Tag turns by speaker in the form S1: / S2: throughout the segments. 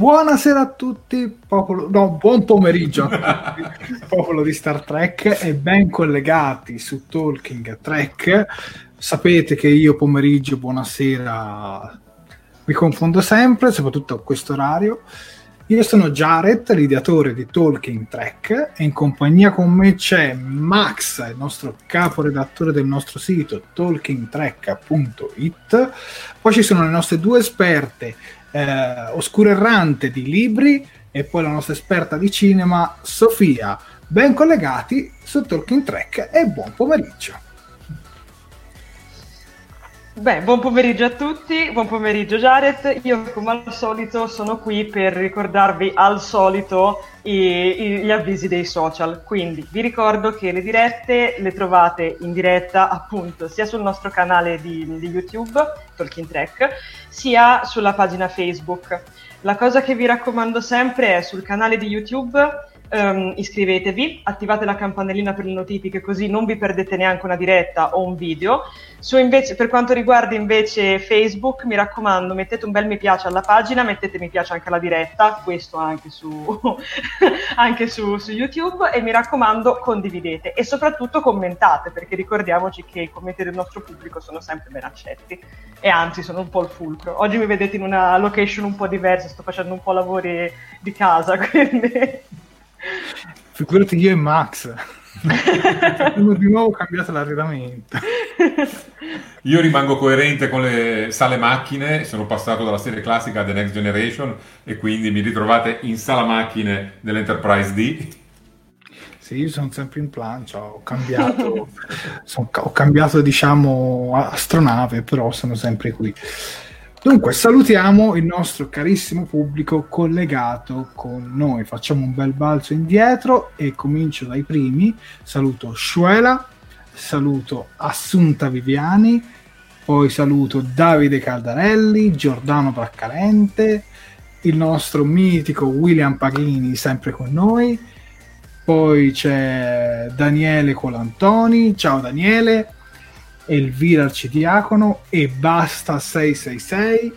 S1: Buonasera a tutti, popolo, no, buon pomeriggio a tutti, popolo di Star Trek e ben collegati su Talking Trek. Sapete che io pomeriggio, buonasera, mi confondo sempre, soprattutto a questo orario. Io sono Jared, l'ideatore di Talking Trek e in compagnia con me c'è Max, il nostro caporedattore del nostro sito talkingtrek.it. Poi ci sono le nostre due esperte, eh, Oscuro Errante di libri e poi la nostra esperta di cinema Sofia. Ben collegati su Talking Track e buon pomeriggio.
S2: Beh, buon pomeriggio a tutti, buon pomeriggio Jared. Io come al solito sono qui per ricordarvi al solito i, i, gli avvisi dei social. Quindi vi ricordo che le dirette le trovate in diretta appunto sia sul nostro canale di, di YouTube, Talking Track, sia sulla pagina Facebook. La cosa che vi raccomando sempre è sul canale di YouTube Um, iscrivetevi, attivate la campanellina per le notifiche così non vi perdete neanche una diretta o un video. Invece, per quanto riguarda invece Facebook, mi raccomando, mettete un bel mi piace alla pagina, mettete mi piace anche alla diretta, questo anche su, anche su, su YouTube e mi raccomando condividete e soprattutto commentate perché ricordiamoci che i commenti del nostro pubblico sono sempre ben accetti e anzi sono un po' il fulcro. Oggi mi vedete in una location un po' diversa, sto facendo un po' lavori di casa, quindi...
S1: Figurati io e Max. Abbiamo di nuovo cambiato l'arredamento.
S3: Io rimango coerente con le sale macchine, sono passato dalla serie classica The Next Generation e quindi mi ritrovate in sala macchine dell'Enterprise D.
S1: Sì, io sono sempre in plancia, ho cambiato, sono, ho cambiato diciamo astronave, però sono sempre qui. Dunque, salutiamo il nostro carissimo pubblico collegato con noi. Facciamo un bel balzo indietro e comincio dai primi. Saluto Shuela, saluto Assunta Viviani, poi saluto Davide Caldarelli, Giordano Braccalente, il nostro mitico William Paghini sempre con noi, poi c'è Daniele Colantoni, ciao Daniele, Elvira Arcidiacono e Basta 666,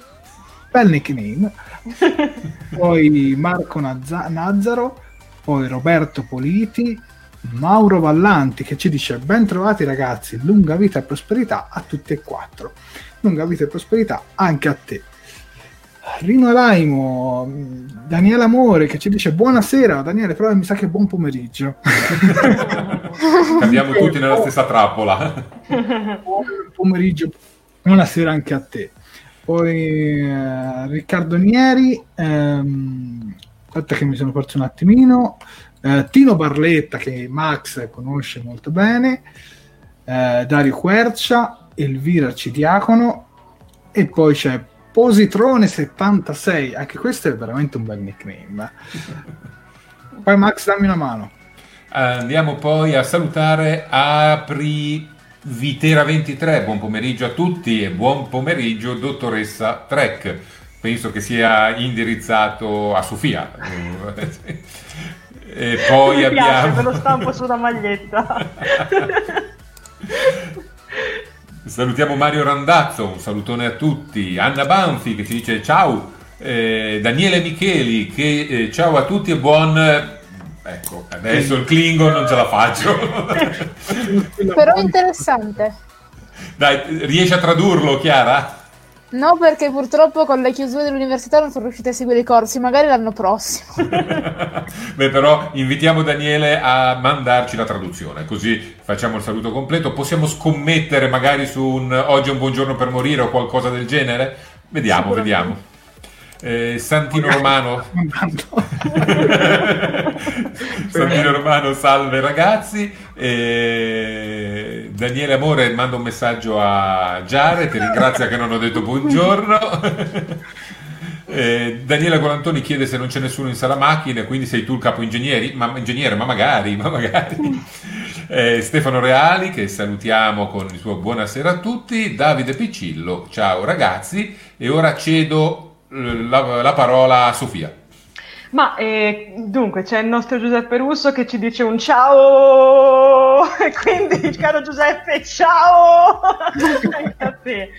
S1: bel nickname, poi Marco Nazza- Nazzaro, poi Roberto Politi, Mauro Vallanti che ci dice ben trovati ragazzi, lunga vita e prosperità a tutti e quattro, lunga vita e prosperità anche a te. Rino Laimo, Daniele Amore che ci dice buonasera, Daniele però mi sa che buon pomeriggio.
S3: Cadiamo tutti nella stessa trappola.
S1: buon pomeriggio, buonasera anche a te. Poi eh, Riccardo Nieri, ehm, aspetta che mi sono perso un attimino, eh, Tino Barletta che Max conosce molto bene, eh, Dario Quercia, Elvira Arcidiacono e poi c'è Positrone76, anche questo è veramente un bel nickname. Poi Max dammi una mano.
S3: Andiamo poi a salutare Apri Vitera 23, buon pomeriggio a tutti e buon pomeriggio dottoressa Trek. Penso che sia indirizzato a Sofia. e poi
S2: Mi
S3: abbiamo...
S2: piace, me lo stampo sulla maglietta.
S3: Salutiamo Mario Randazzo, un salutone a tutti. Anna Banfi che ci dice ciao. Eh, Daniele Micheli che eh, ciao a tutti e buon... Ecco, adesso il Klingon non ce la faccio.
S4: Però è interessante.
S3: Dai, riesci a tradurlo, Chiara?
S4: No, perché purtroppo con le chiusure dell'università non sono riuscita a seguire i corsi, magari l'anno prossimo.
S3: Beh, però invitiamo Daniele a mandarci la traduzione, così facciamo il saluto completo. Possiamo scommettere magari su un oggi è un buongiorno per morire o qualcosa del genere? Vediamo, vediamo. Eh, Santino Romano. Santino Romano, salve ragazzi. Eh, Daniele Amore manda un messaggio a Giare, ti ringrazia che non ho detto buongiorno. Eh, Daniela Colantoni chiede se non c'è nessuno in sala macchine, quindi sei tu il capo ingegneri? Ma, ingegnere, ma magari, ma magari. Eh, Stefano Reali, che salutiamo con il suo buonasera a tutti. Davide Piccillo, ciao ragazzi. E ora cedo la, la parola a Sofia.
S2: Ma eh, dunque c'è il nostro Giuseppe Russo che ci dice un ciao, e quindi caro Giuseppe, ciao anche a te.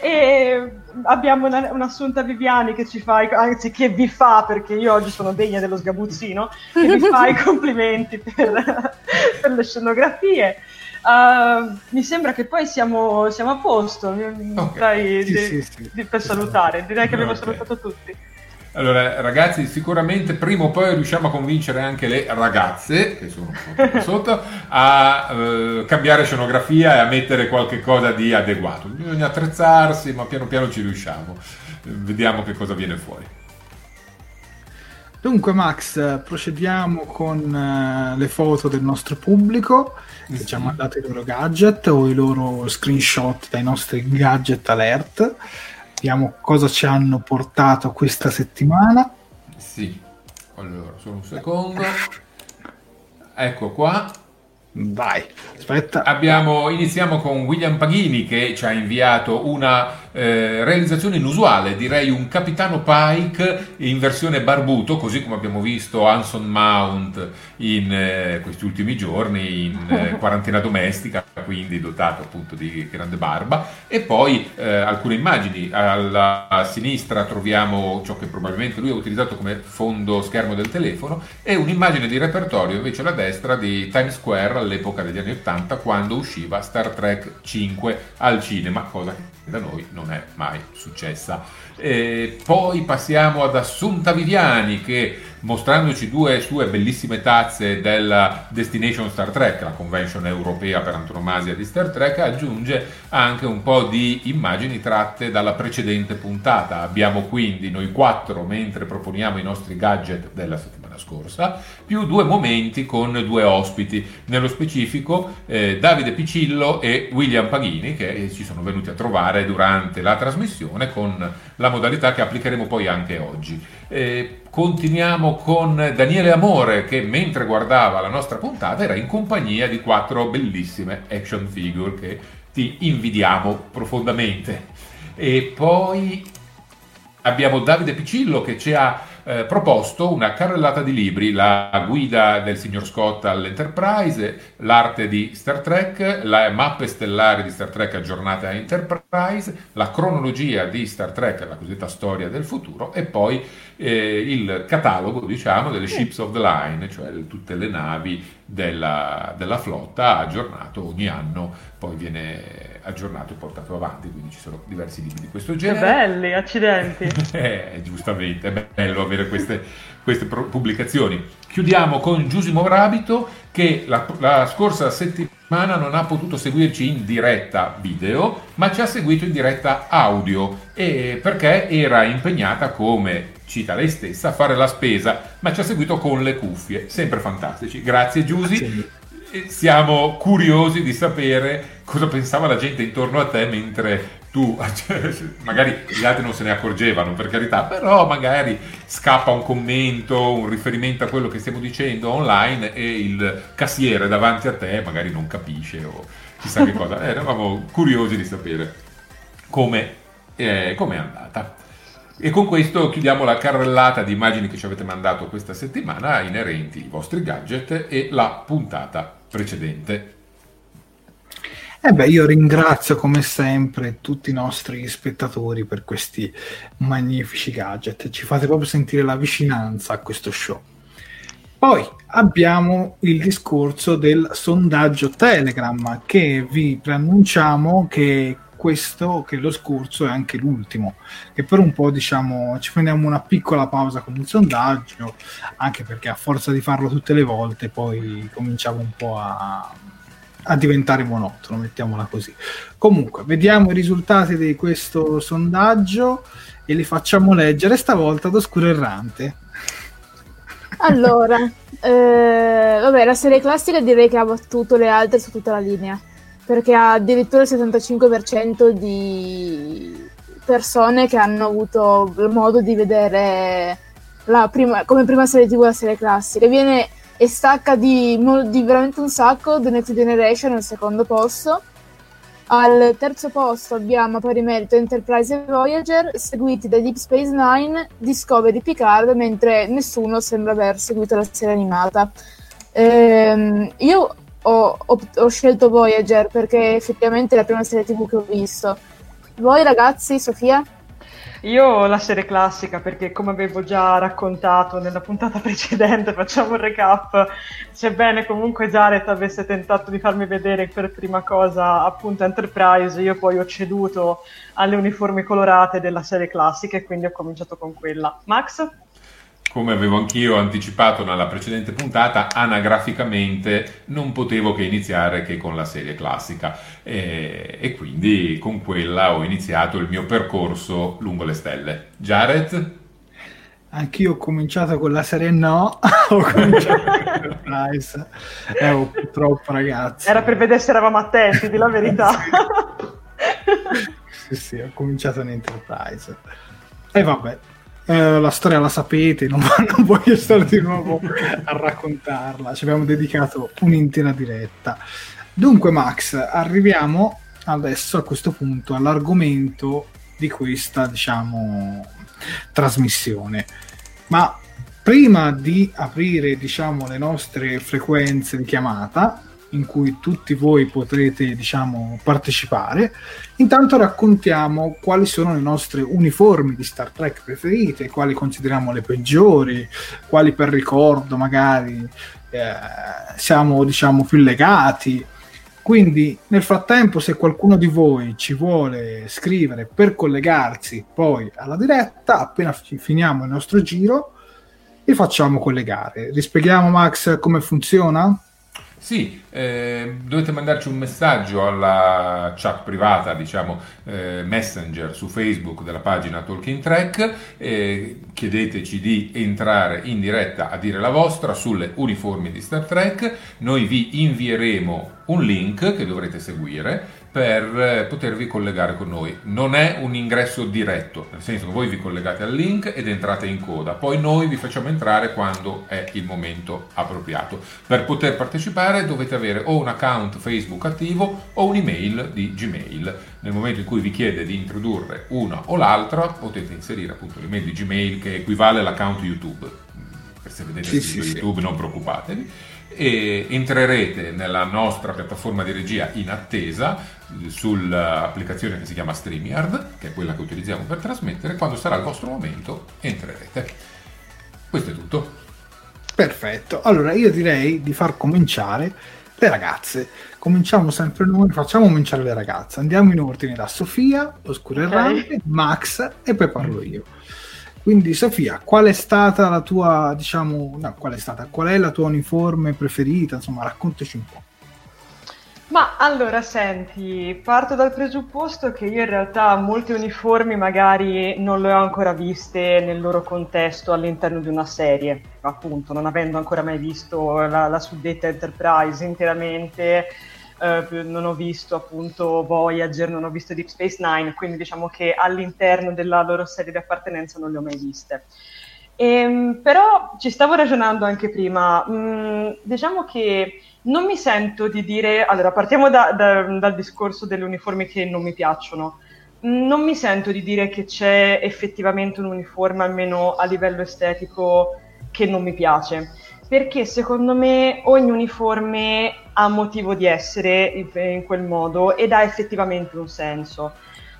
S2: E abbiamo una, un'assunta Viviani che ci fa, anzi che vi fa, perché io oggi sono degna dello sgabuzzino, che vi fa i complimenti per, per le scenografie. Uh, mi sembra che poi siamo, siamo a posto okay. Dai, sì, di, sì, sì. per salutare. Direi che abbiamo okay. salutato tutti.
S3: Allora, ragazzi, sicuramente prima o poi riusciamo a convincere anche le ragazze, che sono sotto, a eh, cambiare scenografia e a mettere qualche cosa di adeguato. Bisogna attrezzarsi, ma piano piano ci riusciamo. Vediamo che cosa viene fuori.
S1: Dunque, Max, procediamo con uh, le foto del nostro pubblico che sì. ci ha mandato i loro gadget o i loro screenshot dai nostri gadget alert. Vediamo cosa ci hanno portato questa settimana.
S3: Sì, allora, solo un secondo. Ecco qua.
S1: Vai, aspetta.
S3: Abbiamo, iniziamo con William Paghini che ci ha inviato una eh, realizzazione inusuale, direi un capitano Pike in versione barbuto, così come abbiamo visto Anson Mount in eh, questi ultimi giorni in eh, quarantena domestica, quindi dotato appunto di grande barba. E poi eh, alcune immagini. Alla sinistra troviamo ciò che probabilmente lui ha utilizzato come fondo schermo del telefono e un'immagine di repertorio invece alla destra di Times Square all'epoca degli anni 80 quando usciva Star Trek 5 al cinema, cosa che da noi non è mai successa. E poi passiamo ad Assunta Viviani che mostrandoci due sue bellissime tazze della Destination Star Trek, la convention europea per antonomasia di Star Trek, aggiunge anche un po' di immagini tratte dalla precedente puntata. Abbiamo quindi noi quattro mentre proponiamo i nostri gadget della settimana scorsa, più due momenti con due ospiti, nello specifico eh, Davide Picillo e William Paghini che ci sono venuti a trovare durante la trasmissione con la modalità che applicheremo poi anche oggi. Eh, continuiamo con Daniele Amore che mentre guardava la nostra puntata era in compagnia di quattro bellissime action figure che ti invidiamo profondamente. E poi abbiamo Davide Piccillo che ci ha eh, proposto una carrellata di libri, la guida del signor Scott all'Enterprise, l'arte di Star Trek, le mappe stellari di Star Trek aggiornate a Enterprise, la cronologia di Star Trek, la cosiddetta storia del futuro, e poi eh, il catalogo, diciamo, delle ships of the line, cioè tutte le navi della, della flotta aggiornato ogni anno, poi viene aggiornato e portato avanti, quindi ci sono diversi libri di questo genere.
S2: Che belli, accidenti!
S3: eh, giustamente, è bello avere queste, queste pubblicazioni. Chiudiamo con Giusimo Rabito che la, la scorsa settimana non ha potuto seguirci in diretta video, ma ci ha seguito in diretta audio perché era impegnata come cita lei stessa, a fare la spesa, ma ci ha seguito con le cuffie, sempre fantastici. Grazie Giusy, siamo curiosi di sapere cosa pensava la gente intorno a te mentre tu, magari gli altri non se ne accorgevano per carità, però magari scappa un commento, un riferimento a quello che stiamo dicendo online e il cassiere davanti a te magari non capisce o chissà che cosa. Eh, eravamo curiosi di sapere come eh, è andata. E con questo chiudiamo la carrellata di immagini che ci avete mandato questa settimana inerenti ai vostri gadget e la puntata precedente.
S1: Eh beh, io ringrazio come sempre tutti i nostri spettatori per questi magnifici gadget, ci fate proprio sentire la vicinanza a questo show. Poi abbiamo il discorso del sondaggio Telegram che vi preannunciamo che questo, che lo scorso è anche l'ultimo. E per un po' diciamo ci prendiamo una piccola pausa con il sondaggio, anche perché a forza di farlo tutte le volte poi cominciamo un po' a a diventare monotono, mettiamola così. Comunque, vediamo i risultati di questo sondaggio e li facciamo leggere stavolta ad oscuro errante.
S4: Allora, eh, vabbè, la serie classica direi che ha battuto le altre su tutta la linea, perché ha addirittura il 75% di persone che hanno avuto modo di vedere la prima, come prima serie TV la serie classica. Viene e stacca di, di veramente un sacco The Next Generation al secondo posto. Al terzo posto abbiamo a pari merito Enterprise e Voyager, seguiti da Deep Space Nine, Discovery Picard, mentre nessuno sembra aver seguito la serie animata. Ehm, io ho, ho, ho, scelto Voyager perché effettivamente è la prima serie TV che ho visto. Voi ragazzi, Sofia?
S2: Io la serie classica perché come avevo già raccontato nella puntata precedente, facciamo un recap, sebbene comunque Jared avesse tentato di farmi vedere per prima cosa appunto Enterprise, io poi ho ceduto alle uniformi colorate della serie classica e quindi ho cominciato con quella. Max?
S3: Come avevo anch'io anticipato nella precedente puntata, anagraficamente non potevo che iniziare che con la serie classica e, e quindi con quella ho iniziato il mio percorso lungo le stelle. Jared?
S1: Anch'io ho cominciato con la serie no, ho cominciato con Enterprise. Eh, oh, purtroppo ragazzi.
S2: Era per vedere se eravamo attenti, di la verità.
S1: sì, sì, ho cominciato in Enterprise. E vabbè, eh, la storia la sapete, non, non, voglio stare di nuovo a raccontarla, ci abbiamo dedicato un'intera diretta. Dunque Max, arriviamo adesso a questo punto all'argomento di questa, diciamo, trasmissione. Ma prima di aprire, diciamo, le nostre frequenze di chiamata, in cui tutti voi potrete diciamo, partecipare. Intanto raccontiamo quali sono le nostre uniformi di Star Trek preferite, quali consideriamo le peggiori, quali per ricordo magari eh, siamo diciamo, più legati. Quindi nel frattempo se qualcuno di voi ci vuole scrivere per collegarsi poi alla diretta, appena finiamo il nostro giro, vi facciamo collegare. Rispieghiamo Max come funziona?
S3: Sì, eh, dovete mandarci un messaggio alla chat privata, diciamo eh, Messenger su Facebook della pagina Talking Track, eh, chiedeteci di entrare in diretta a dire la vostra sulle uniformi di Star Trek, noi vi invieremo un link che dovrete seguire per eh, potervi collegare con noi. Non è un ingresso diretto, nel senso che voi vi collegate al link ed entrate in coda, poi noi vi facciamo entrare quando è il momento appropriato. Per poter partecipare dovete avere o un account Facebook attivo o un'email di Gmail. Nel momento in cui vi chiede di introdurre una o l'altra, potete inserire appunto l'email di Gmail che equivale all'account YouTube. Se vedete sì, il video sì, YouTube sì. non preoccupatevi e entrerete nella nostra piattaforma di regia in attesa sull'applicazione che si chiama StreamYard, che è quella che utilizziamo per trasmettere, quando sarà il vostro momento entrerete. Questo è tutto.
S1: Perfetto, allora io direi di far cominciare le ragazze. Cominciamo sempre noi, facciamo cominciare le ragazze. Andiamo in ordine da Sofia, Oscuro Errante, okay. Max e poi parlo io. Quindi Sofia, qual è stata la tua, diciamo, no, qual è stata, qual è la tua uniforme preferita? Insomma, raccontaci un po'.
S2: Ma allora, senti, parto dal presupposto che io in realtà molte uniformi magari non le ho ancora viste nel loro contesto all'interno di una serie, appunto, non avendo ancora mai visto la, la suddetta Enterprise interamente, eh, non ho visto appunto Voyager, non ho visto Deep Space Nine, quindi diciamo che all'interno della loro serie di appartenenza non le ho mai viste. Ehm, però ci stavo ragionando anche prima, mm, diciamo che non mi sento di dire, allora partiamo da, da, dal discorso delle uniformi che non mi piacciono, non mi sento di dire che c'è effettivamente un uniforme, almeno a livello estetico, che non mi piace perché secondo me ogni uniforme ha motivo di essere in quel modo ed ha effettivamente un senso.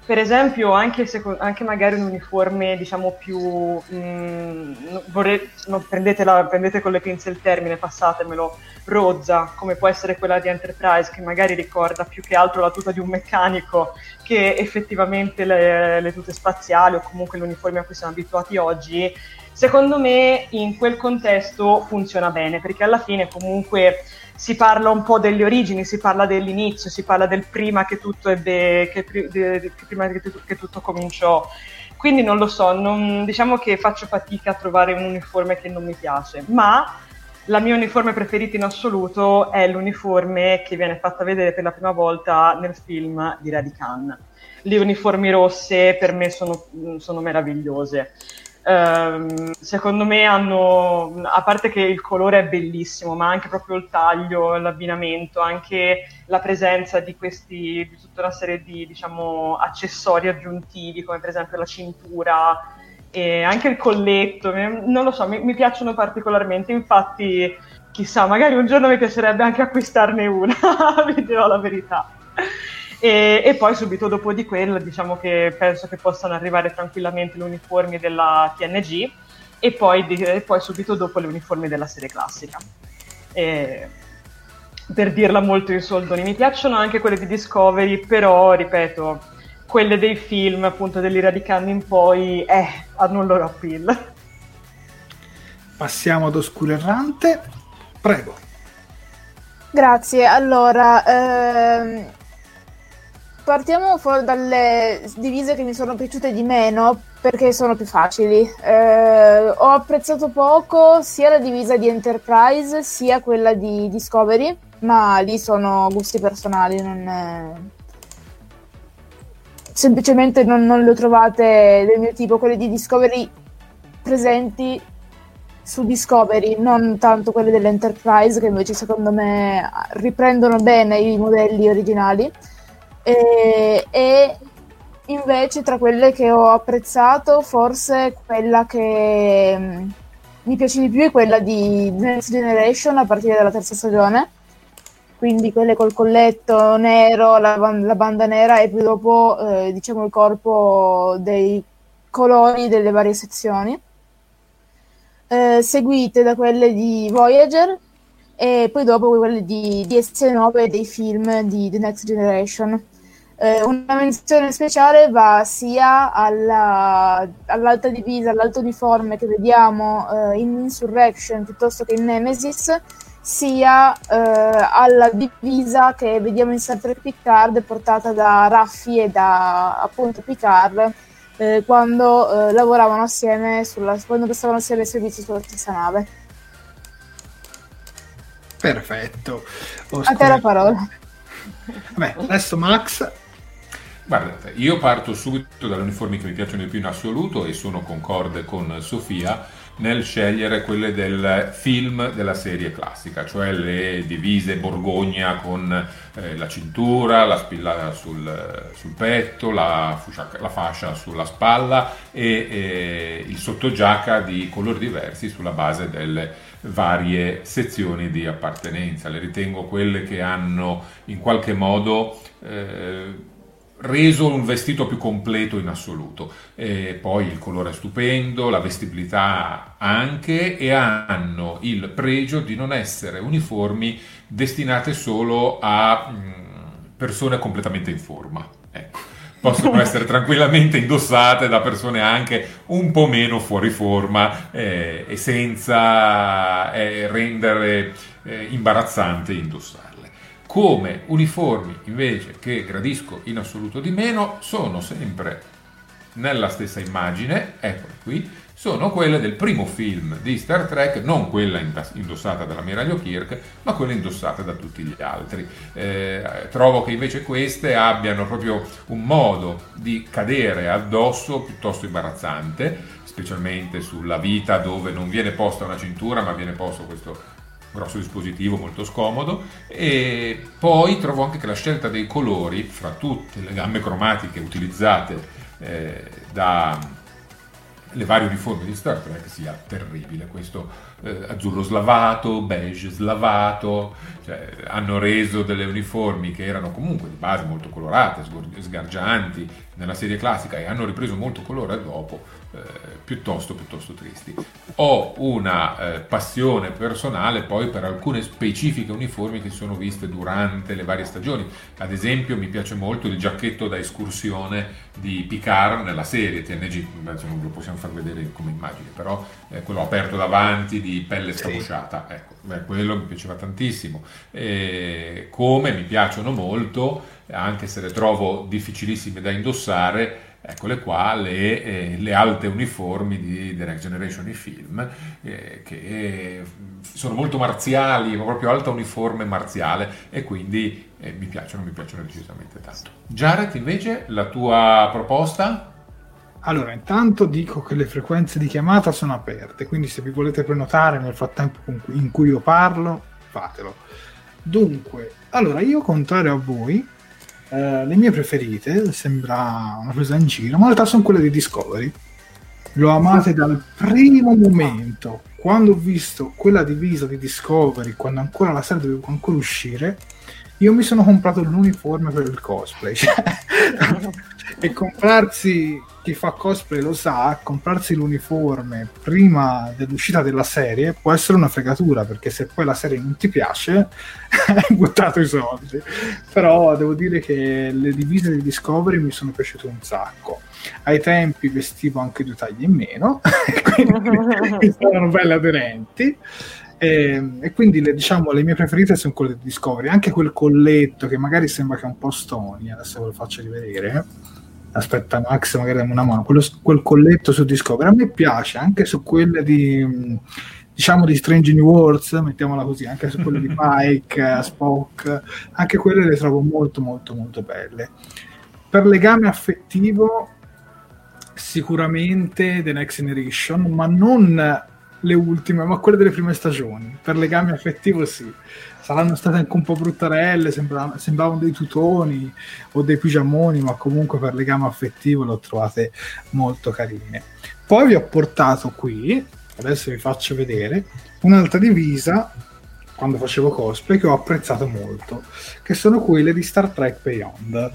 S2: Per esempio, anche, seco- anche magari un uniforme, diciamo, più... Mh, mm, vorrei, no, prendetela, prendete con le pinze il termine, passatemelo, rozza, come può essere quella di Enterprise, che magari ricorda più che altro la tuta di un meccanico che effettivamente le, le tute spaziali o comunque l'uniforme a cui siamo abituati oggi, secondo me in quel contesto funziona bene, perché alla fine comunque si parla un po' delle origini, si parla dell'inizio, si parla del prima che tutto, ebbe, che, che, prima che, che tutto cominciò. Quindi non lo so, non, diciamo che faccio fatica a trovare un uniforme che non mi piace, ma la mia uniforme preferita in assoluto è l'uniforme che viene fatta vedere per la prima volta nel film di Radican. Le uniformi rosse per me sono, sono meravigliose. Um, secondo me hanno, a parte che il colore è bellissimo, ma anche proprio il taglio, l'abbinamento, anche la presenza di questi, di tutta una serie di diciamo, accessori aggiuntivi, come per esempio la cintura e anche il colletto, non lo so, mi, mi piacciono particolarmente, infatti chissà, magari un giorno mi piacerebbe anche acquistarne una, vi dirò la verità. E, e, poi subito dopo di quello diciamo che penso che possano arrivare tranquillamente le uniformi della TNG e poi, di, e poi subito dopo le uniformi della serie classica. E, per dirla molto in soldoni, mi piacciono anche quelle di Discovery, però ripeto, quelle dei film appunto dell'ira di Cannes in poi eh, hanno un loro appeal.
S1: Passiamo ad Oscuro Errante, prego.
S4: Grazie, allora ehm Partiamo dalle divise che mi sono piaciute di meno perché sono più facili. Eh, ho apprezzato poco sia la divisa di Enterprise sia quella di Discovery, ma lì sono gusti personali, non è... semplicemente non, non le trovate del mio tipo. Quelle di Discovery presenti su Discovery, non tanto quelle dell'Enterprise che invece secondo me riprendono bene i modelli originali e, e invece tra quelle che ho apprezzato, forse quella che mm, mi piace di più è quella di Next Generation a partire dalla terza stagione. Quindi quelle col colletto nero, la, la banda nera e poi dopo eh, diciamo il corpo dei colori delle varie sezioni. Eh, seguite da quelle di Voyager e poi dopo quelle di, di S9 e dei film di The Next Generation. Eh, una menzione speciale va sia alla, all'alta divisa, all'alto uniforme che vediamo eh, in Insurrection piuttosto che in Nemesis, sia eh, alla divisa che vediamo in Star Trek Picard portata da Raffi e da appunto Picard eh, quando eh, lavoravano assieme, sulla, quando prestavano assieme servizi sulla stessa nave.
S1: Perfetto.
S4: Oscar. A te la parola.
S1: Vabbè, adesso Max.
S3: Guardate, io parto subito dalle uniformi che mi piacciono di più in assoluto e sono concorde con Sofia nel scegliere quelle del film della serie classica, cioè le divise borgogna con eh, la cintura, la spilla sul, sul petto, la, fuscia, la, fascia sulla spalla e eh, il sottogiacca di colori diversi sulla base delle varie sezioni di appartenenza. Le ritengo quelle che hanno in qualche modo eh, reso un vestito più completo in assoluto. E poi il colore è stupendo, la vestibilità anche e hanno il pregio di non essere uniformi destinate solo a mm, persone completamente in forma. Ecco. Possono essere tranquillamente indossate da persone anche un po' meno fuori forma eh, e senza eh, rendere eh, imbarazzante indossare come uniformi invece che gradisco in assoluto di meno sono sempre nella stessa immagine, eccole qui, sono quelle del primo film di Star Trek, non quella indossata dall'ammiraglio Kirk, ma quella indossata da tutti gli altri. Eh, trovo che invece queste abbiano proprio un modo di cadere addosso piuttosto imbarazzante, specialmente sulla vita dove non viene posta una cintura, ma viene posto questo grosso dispositivo molto scomodo e poi trovo anche che la scelta dei colori fra tutte le gamme cromatiche utilizzate eh, da le varie uniformi di Star Trek sia terribile. Questo eh, azzurro slavato, beige slavato, cioè, hanno reso delle uniformi che erano comunque di base molto colorate, sgargianti nella serie classica e hanno ripreso molto colore dopo, eh, piuttosto, piuttosto tristi. Ho una eh, passione personale poi per alcune specifiche uniformi che sono viste durante le varie stagioni. Ad esempio mi piace molto il giacchetto da escursione di Picard nella serie TNG, non lo possiamo far vedere come immagine, però eh, quello aperto davanti di pelle scabosciata, ecco, beh, quello mi piaceva tantissimo. E come mi piacciono molto, anche se le trovo difficilissime da indossare, Eccole qua le, eh, le, alte uniformi di The Next Generation i film, eh, che sono molto marziali, proprio alta uniforme marziale e quindi eh, mi piacciono, mi piacciono decisamente tanto. Jared invece, la tua proposta?
S1: Allora, intanto dico che le frequenze di chiamata sono aperte, quindi se vi volete prenotare nel frattempo in cui io parlo, fatelo. Dunque, allora io contrario a voi, eh, le mie preferite, sembra una presa in giro, ma in realtà sono quelle di Discovery. L'ho amate dal primo momento. Quando ho visto quella divisa di Discovery, quando ancora la serie doveva ancora uscire, io mi sono comprato l'uniforme per il cosplay. e comprarsi chi fa cosplay lo sa, comprarsi l'uniforme prima dell'uscita della serie può essere una fregatura perché se poi la serie non ti piace hai buttato i soldi. Però devo dire che le divise di Discovery mi sono piaciute un sacco. Ai tempi vestivo anche due tagli in meno, quindi erano belle aderenti. E, ehm, e, quindi le, diciamo, le mie preferite sono quelle di Discovery, anche quel colletto che magari sembra che è un po' stoni, adesso ve lo faccio rivedere. Aspetta, Max, magari dammi una mano. Quello, quel colletto su Discovery a me piace, anche su quelle di diciamo di Strange New Worlds, mettiamola così, anche su quelle di Pike, Spock, anche quelle le trovo molto molto molto belle. Per legame affettivo sicuramente The Next Generation, ma non le ultime, ma quelle delle prime stagioni. Per legame affettivo sì. Saranno state anche un po' bruttarelle, sembravano, sembravano dei tutoni o dei pigiamoni, ma comunque per legame affettivo le ho trovate molto carine. Poi vi ho portato qui, adesso vi faccio vedere, un'altra divisa quando facevo cosplay che ho apprezzato molto, che sono quelle di Star Trek Beyond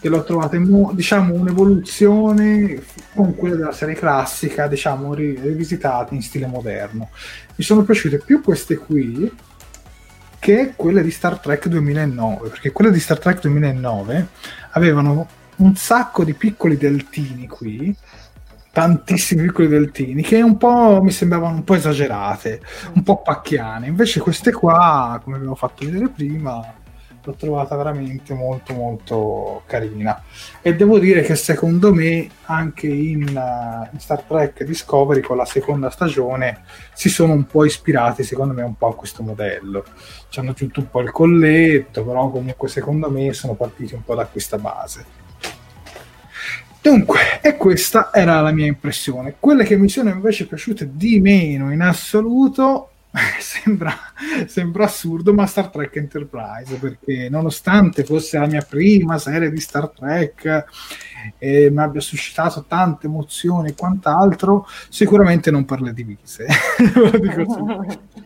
S1: che l'ho trovata diciamo un'evoluzione con quella della serie classica diciamo rivisitata in stile moderno. Mi sono piaciute più queste qui che quelle di Star Trek 2009 perché quelle di Star Trek 2009 avevano un sacco di piccoli deltini qui tantissimi piccoli deltini che un po' mi sembravano un po' esagerate un po' pacchiane. Invece queste qua come abbiamo fatto vedere prima l'ho trovata veramente molto molto carina. E devo dire che secondo me anche in, uh, in, Star Trek Discovery con la seconda stagione si sono un po' ispirati secondo me un po' a questo modello. Ci hanno aggiunto un po' il colletto però comunque secondo me sono partiti un po' da questa base. Dunque, e questa era la mia impressione. Quelle che mi sono invece piaciute di meno in assoluto sembra, sembra, assurdo, ma Star Trek Enterprise, perché nonostante fosse la mia prima serie di Star Trek e mi abbia suscitato tante emozioni e quant'altro, sicuramente non per le divise.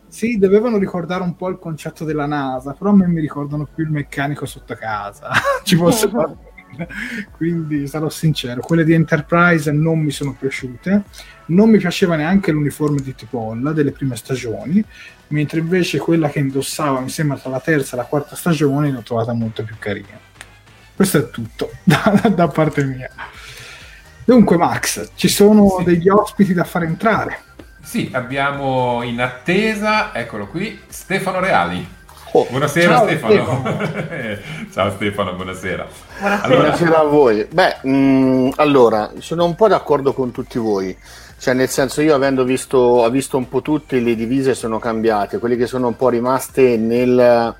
S1: sì, dovevano ricordare un po' il concetto della NASA, però a me mi ricordano più il meccanico sotto casa. Ci posso fare quindi sarò sincero, quelle di Enterprise non mi sono piaciute, non mi piaceva neanche l'uniforme di Tipolla delle prime stagioni, mentre invece quella che indossava, mi sembra tra la terza e la quarta stagione, l'ho trovata molto più carina. Questo è tutto da, da parte mia. Dunque, Max, ci sono sì. degli ospiti da far entrare.
S3: Sì, abbiamo in attesa, eccolo qui, Stefano Reali. Oh, buonasera ciao, Stefano. Stefano. ciao Stefano, buonasera.
S5: Buonasera. Allora... buonasera. a voi. Beh, mh, mm, allora, sono un po' d'accordo con tutti voi. Cioè, nel senso, io avendo visto, visto un po' tutte, le divise sono cambiate. Quelle che sono un po' rimaste nel,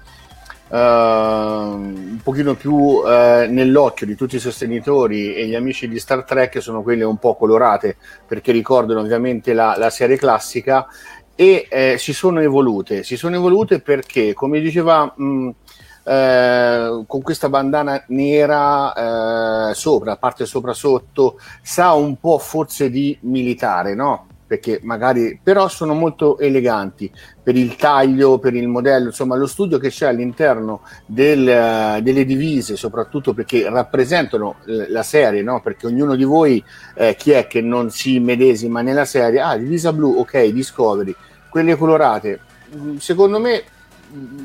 S5: uh, un pochino più uh, nell'occhio di tutti i sostenitori e gli amici di Star Trek sono quelle un po' colorate, perché ricordano ovviamente la, la serie classica e eh, si sono evolute. Si sono evolute perché, come diceva mh, eh, con questa bandana nera eh, sopra, parte sopra sotto, sa un po' forse di militare, no? Perché magari, però sono molto eleganti per il taglio, per il modello, insomma, lo studio che c'è all'interno del, delle divise, soprattutto perché rappresentano la serie, no? Perché ognuno di voi, eh, chi è che non si medesima nella serie, ah, divisa blu, ok, Discovery, quelle colorate, mm, secondo me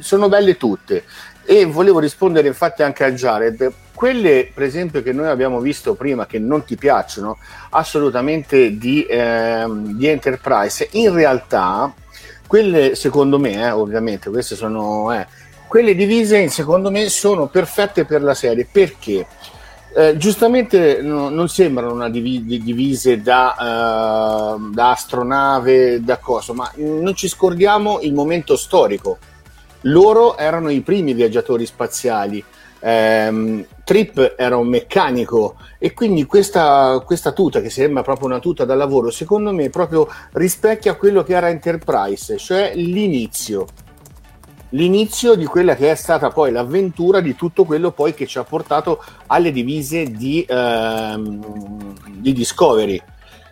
S5: sono belle tutte e volevo rispondere infatti anche a Jared. Quelle, per esempio, che noi abbiamo visto prima, che non ti piacciono assolutamente di, eh, di Enterprise, in realtà, quelle, secondo me, eh, ovviamente, queste sono. Eh, quelle divise, secondo me, sono perfette per la serie perché. Eh, giustamente no, non sembrano una div- divise da, uh, da, astronave, da cosa, ma non ci scordiamo il momento storico loro erano i primi viaggiatori spaziali. Um, Trip era un meccanico e quindi questa, questa, tuta che sembra proprio una tuta da lavoro secondo me proprio rispecchia quello che era Enterprise cioè l'inizio l'inizio di quella che è stata poi l'avventura di tutto quello poi che ci ha portato alle divise di, um, di Discovery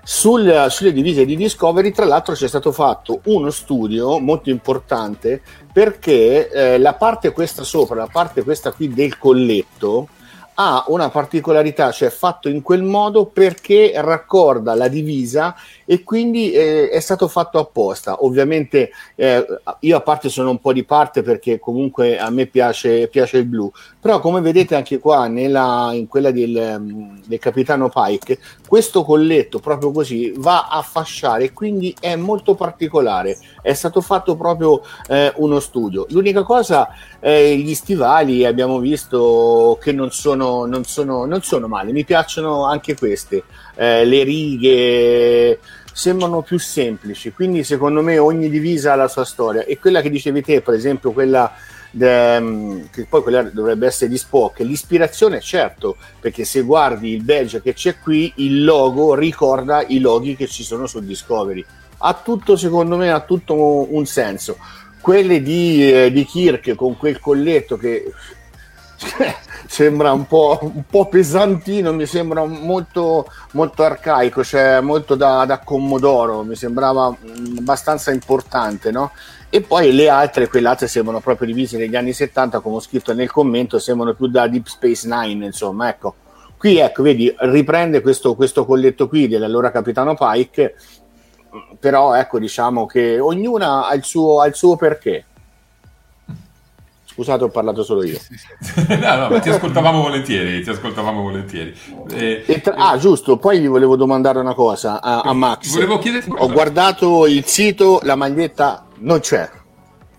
S5: sul, sulle divise di Discovery, tra l'altro, c'è stato fatto uno studio molto importante perché eh, la parte questa sopra, la parte questa qui del colletto, ha una particolarità, cioè fatto in quel modo perché raccorda la divisa e quindi eh, è stato fatto apposta. Ovviamente eh, io a parte sono un po' di parte perché comunque a me piace, piace il blu, però come vedete anche qua nella, in quella del, mm, del, capitano Pike, questo colletto proprio così va a fasciare quindi è molto particolare. È stato fatto proprio eh, uno studio. L'unica cosa, eh, gli stivali abbiamo visto che non sono, non sono, non sono male, mi piacciono anche queste. Eh, le righe sembrano più semplici, quindi secondo me ogni divisa ha la sua storia e quella che dicevi te, per esempio quella de, mm, che poi quella dovrebbe essere di Spock, l'ispirazione è certo, perché se guardi il badge che c'è qui, il logo ricorda i loghi che ci sono su Discovery. Ha tutto, secondo me, ha tutto un senso. Quelle di, eh, di Kirk con quel colletto che sembra un po', un po', pesantino, mi sembra molto, molto arcaico, cioè molto da, da Commodoro, mi sembrava mm, abbastanza importante, no? E poi le altre, quelle altre sembrano proprio divise negli anni 70, come ho scritto nel commento, sembrano più da Deep Space Nine, insomma, ecco. Qui, ecco, vedi, riprende questo, questo colletto qui dell'allora Capitano Pike, però, ecco, diciamo che ognuna ha il suo, ha il suo perché Scusate, ho parlato solo io.
S3: no, no, ti ascoltavamo volentieri, ti ascoltavamo volentieri.
S5: Eh, tra- ah, giusto, poi gli volevo domandare una cosa a, a Max.
S3: Volevo chiederti
S5: Ho guardato il sito, la maglietta non c'è.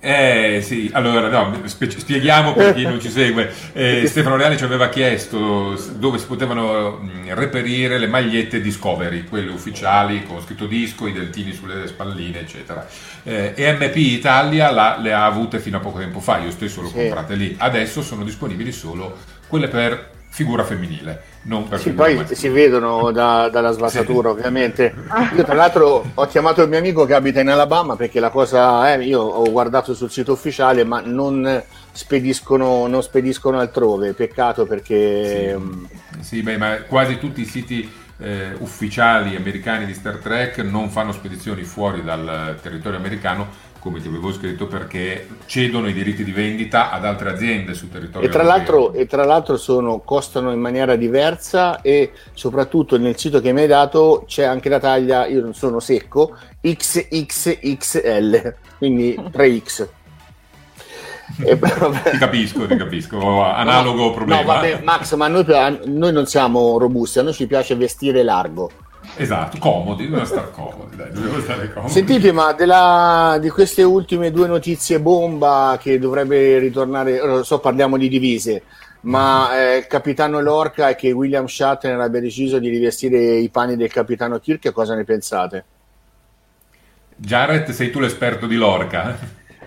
S3: Eh, sì, allora no, spieghiamo per chi non ci segue. Eh, Stefano Reale ci aveva chiesto dove si potevano reperire le magliette Discovery, quelle ufficiali con scritto disco, i dentini sulle spalline, eccetera. Eh, EMP Italia la, le ha avute fino a poco tempo fa, io stesso l'ho
S5: Sì.
S3: comprate lì. Adesso sono disponibili solo quelle per figura femminile, non per
S5: Sì, poi
S3: maschile.
S5: si vedono da- dalla svasatura, ovviamente. Io, tra l'altro, ho chiamato il mio amico che abita in Alabama perché la cosa è: io ho guardato sul sito ufficiale, ma non spediscono, non spediscono altrove. Peccato perché. mm,
S3: Sì, beh, ma quasi tutti i siti eh, ufficiali americani di Star Trek non fanno spedizioni fuori dal territorio americano, come ti avevo scritto, perché cedono i diritti di vendita ad altre aziende sul territorio
S5: E tra,
S3: europeo.
S5: l'altro, e tra l'altro sono, costano in maniera diversa e soprattutto nel sito che mi hai dato c'è anche la taglia, io non sono secco, XXXL, quindi 3X. E, vabbè.
S3: Ti capisco, ti capisco, analogo
S5: No,
S3: problema.
S5: No, vabbè, Max, ma noi, noi non siamo robusti, a noi ci piace vestire largo.
S3: Esatto, comodi, dobbiamo stare comodi, dai, dobbiamo stare comodi.
S5: Sentite, ma della- di queste ultime due notizie bomba che dovrebbe ritornare, lo so, parliamo di divise, ma eh, il capitano Lorca e che William Shatner abbia deciso di rivestire i panni del capitano Kirk, cosa ne pensate?
S3: Jared, sei tu l'esperto di Lorca?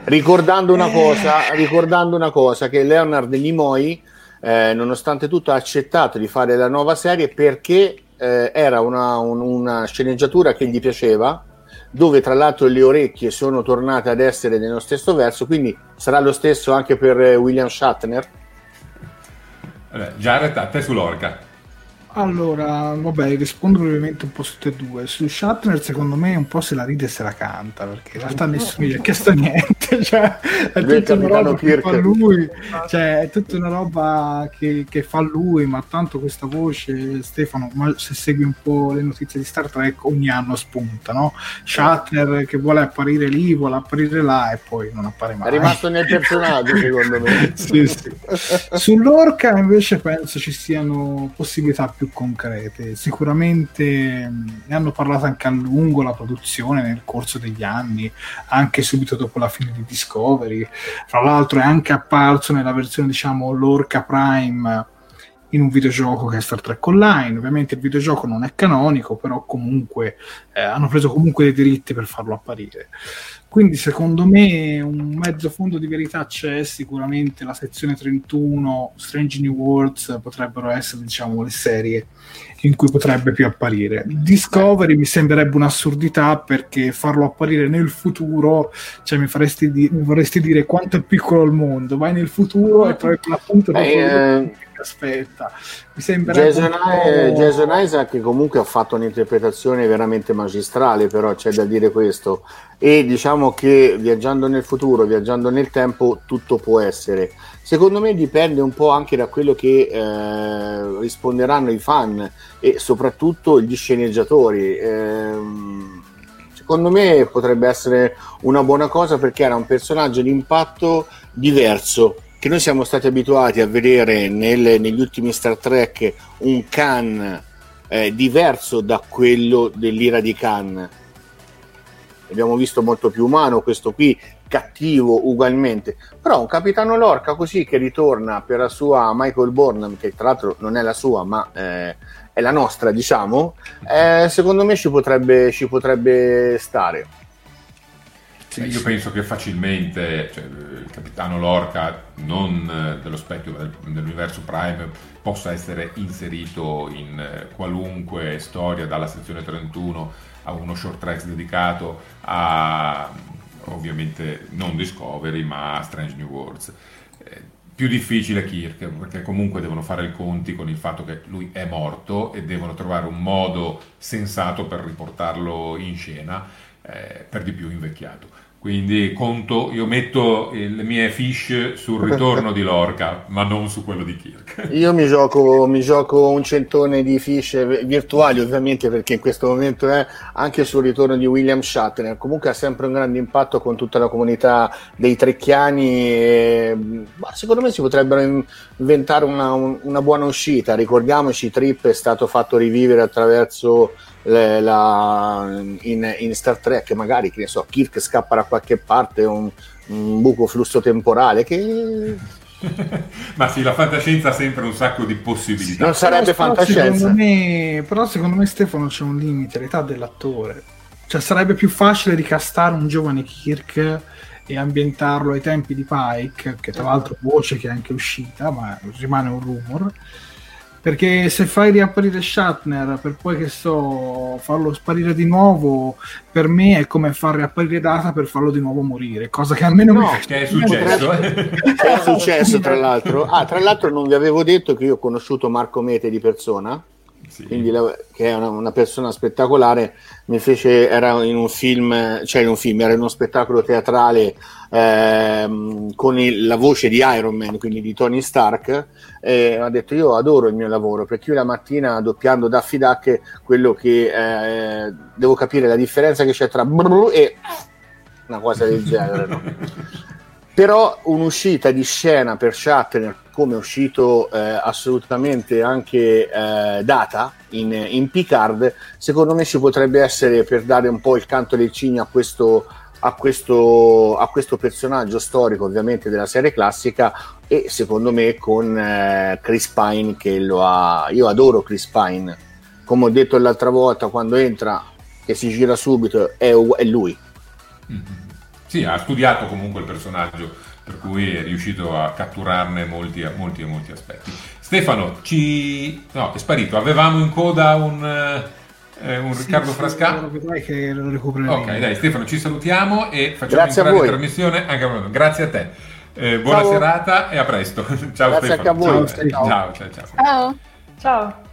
S5: Ricordando una cosa, ricordando una cosa che Leonard Nimoy, eh, nonostante tutto, ha accettato di fare la nuova serie perché eh, era una, un- una sceneggiatura che gli piaceva, dove tra l'altro le orecchie sono tornate ad essere nello stesso verso, quindi sarà lo stesso anche per eh, William Shatner.
S3: Vabbè, Jared, a te su Lorca.
S1: Allora, vabbè, rispondo brevemente un po' su tutte e due. Su Shatner, secondo me, un po' se la ride e se la canta, perché in realtà nessuno gli ha chiesto niente. Cioè, è
S5: Lui
S1: tutta una roba che fa lui, cioè, è tutta una roba che, che fa lui, ma tanto questa voce, Stefano, ma se segui un po' le notizie di Star Trek, ogni anno spunta, no? Shatner che vuole apparire lì, vuole apparire là e poi non appare mai.
S5: È rimasto nel personaggio, secondo me.
S1: Sì, sì. Sull'orca invece penso ci siano possibilità più concrete. Sicuramente mh, ne hanno parlato anche a lungo la produzione nel corso degli anni, anche subito dopo la fine di Discovery. Fra l'altro è anche apparso nella versione, diciamo, l'orca Prime in un videogioco che è Star Trek Online. Ovviamente il videogioco non è canonico, però comunque eh, hanno preso comunque dei diritti per farlo apparire. Quindi secondo me un mezzo fondo di verità c'è, sicuramente la sezione 31, Strange New Worlds potrebbero essere diciamo le serie in cui potrebbe più apparire. Discovery mi sembrerebbe un'assurdità perché farlo apparire nel futuro, cioè mi, faresti di- mi vorresti dire quanto è piccolo il mondo, vai nel futuro e trovi quell'appunto
S5: Eh, eh,
S1: che ti aspetta. Mi sembrerebbe
S5: Jason,
S1: po'-
S5: eh, Jason Isaac che comunque ha fatto un'interpretazione veramente magistrale, però c'è da dire questo. E diciamo che viaggiando nel futuro, viaggiando nel tempo, tutto può essere. Secondo me dipende un po' anche da quello che eh, risponderanno i fan e soprattutto gli sceneggiatori. Ehm, secondo me potrebbe essere una buona cosa perché era un personaggio di impatto diverso che noi siamo stati abituati a vedere nel- negli ultimi Star Trek un Khan eh, diverso da quello dell'ira di Khan. Abbiamo visto molto più umano, questo qui cattivo ugualmente. Però un capitano Lorca così che ritorna per la sua Michael Burnham, che tra l'altro non è la sua, ma eh, è la nostra, diciamo, eh, secondo me ci potrebbe, ci potrebbe stare.
S3: Sì, io penso che facilmente cioè, il capitano Lorca, non eh, dello specchio, ma del- dell'universo Prime, possa essere inserito in eh, qualunque storia, dalla sezione 31 a uno short track dedicato a ovviamente non Discovery, ma a Strange New Worlds. Eh, più difficile Kirk, perché comunque devono fare i conti con il fatto che lui è morto e devono trovare un modo sensato per riportarlo in scena, eh, per di più invecchiato. Quindi conto, io metto le mie fish sul ritorno di Lorca, ma non su quello di Kirk.
S5: Io mi gioco, mi gioco un centone di fiche virtuali, ovviamente, perché in questo momento è anche sul ritorno di William Shatner. Comunque ha sempre un grande impatto con tutta la comunità dei trecchiani. E, secondo me si potrebbero in- inventare una, un- una buona uscita. Ricordiamoci, Trip è stato fatto rivivere attraverso le- la- in, in Star Trek, magari che ne so, Kirk scappa da qualche parte, un, un buco flusso temporale che
S3: Ma sì, la fantascienza ha sempre un sacco di possibilità.
S5: non sarebbe
S1: Però
S5: fantascienza.
S1: Secondo me, però secondo me Stefano c'è un limite, l'età dell'attore. Cioè sarebbe più facile ricastare un giovane Kirk e ambientarlo ai tempi di Pike, che tra l'altro voce che è anche uscita, ma rimane un rumor. Perché se fai riapparire Shatner per poi che so farlo sparire di nuovo, per me è come far riapparire Data per farlo di nuovo morire, cosa che almeno
S5: No,
S1: mi
S3: Che è successo? eh?
S5: Che è successo tra l'altro? Ah, tra l'altro non vi avevo detto che io ho conosciuto Marco Mete di persona,
S3: Sì.
S5: quindi la- che è una, una persona spettacolare, mi fece, era in un film, cioè in un film, era in uno spettacolo teatrale ehm, con il- la voce di Iron Man, quindi di Tony Stark, e ha detto io adoro il mio lavoro, perché io la mattina doppiando Daffy Duck, quello che eh, devo capire la differenza che c'è tra brrr e una cosa del genere, no? però un'uscita di scena per Shatner come è uscito eh, assolutamente anche eh, data in, in Picard secondo me ci potrebbe essere per dare un po' il canto del cigno a questo, a questo, a questo personaggio storico ovviamente della serie classica e secondo me con eh, Chris Pine che lo ha io adoro Chris Pine. Come ho detto l'altra volta quando entra e si gira subito è, è lui
S3: Sì, ha studiato comunque il personaggio, per cui è riuscito a catturarne molti, molti e molti aspetti. Stefano, ci... no, è sparito. Avevamo in coda un, eh, un Riccardo Frasca.
S1: Vedrai che lo recupereremo.
S3: Ok, dai, Stefano, ci salutiamo e facciamo
S5: Grazie
S3: entrare in trasmissione anche a voi. Grazie a te. Eh, buona
S5: Ciao.
S3: serata e a presto. ciao
S5: Grazie
S3: Stefano.
S5: anche a voi.
S3: Ciao, ciao, ciao. ciao.
S4: Ciao.
S2: Ciao.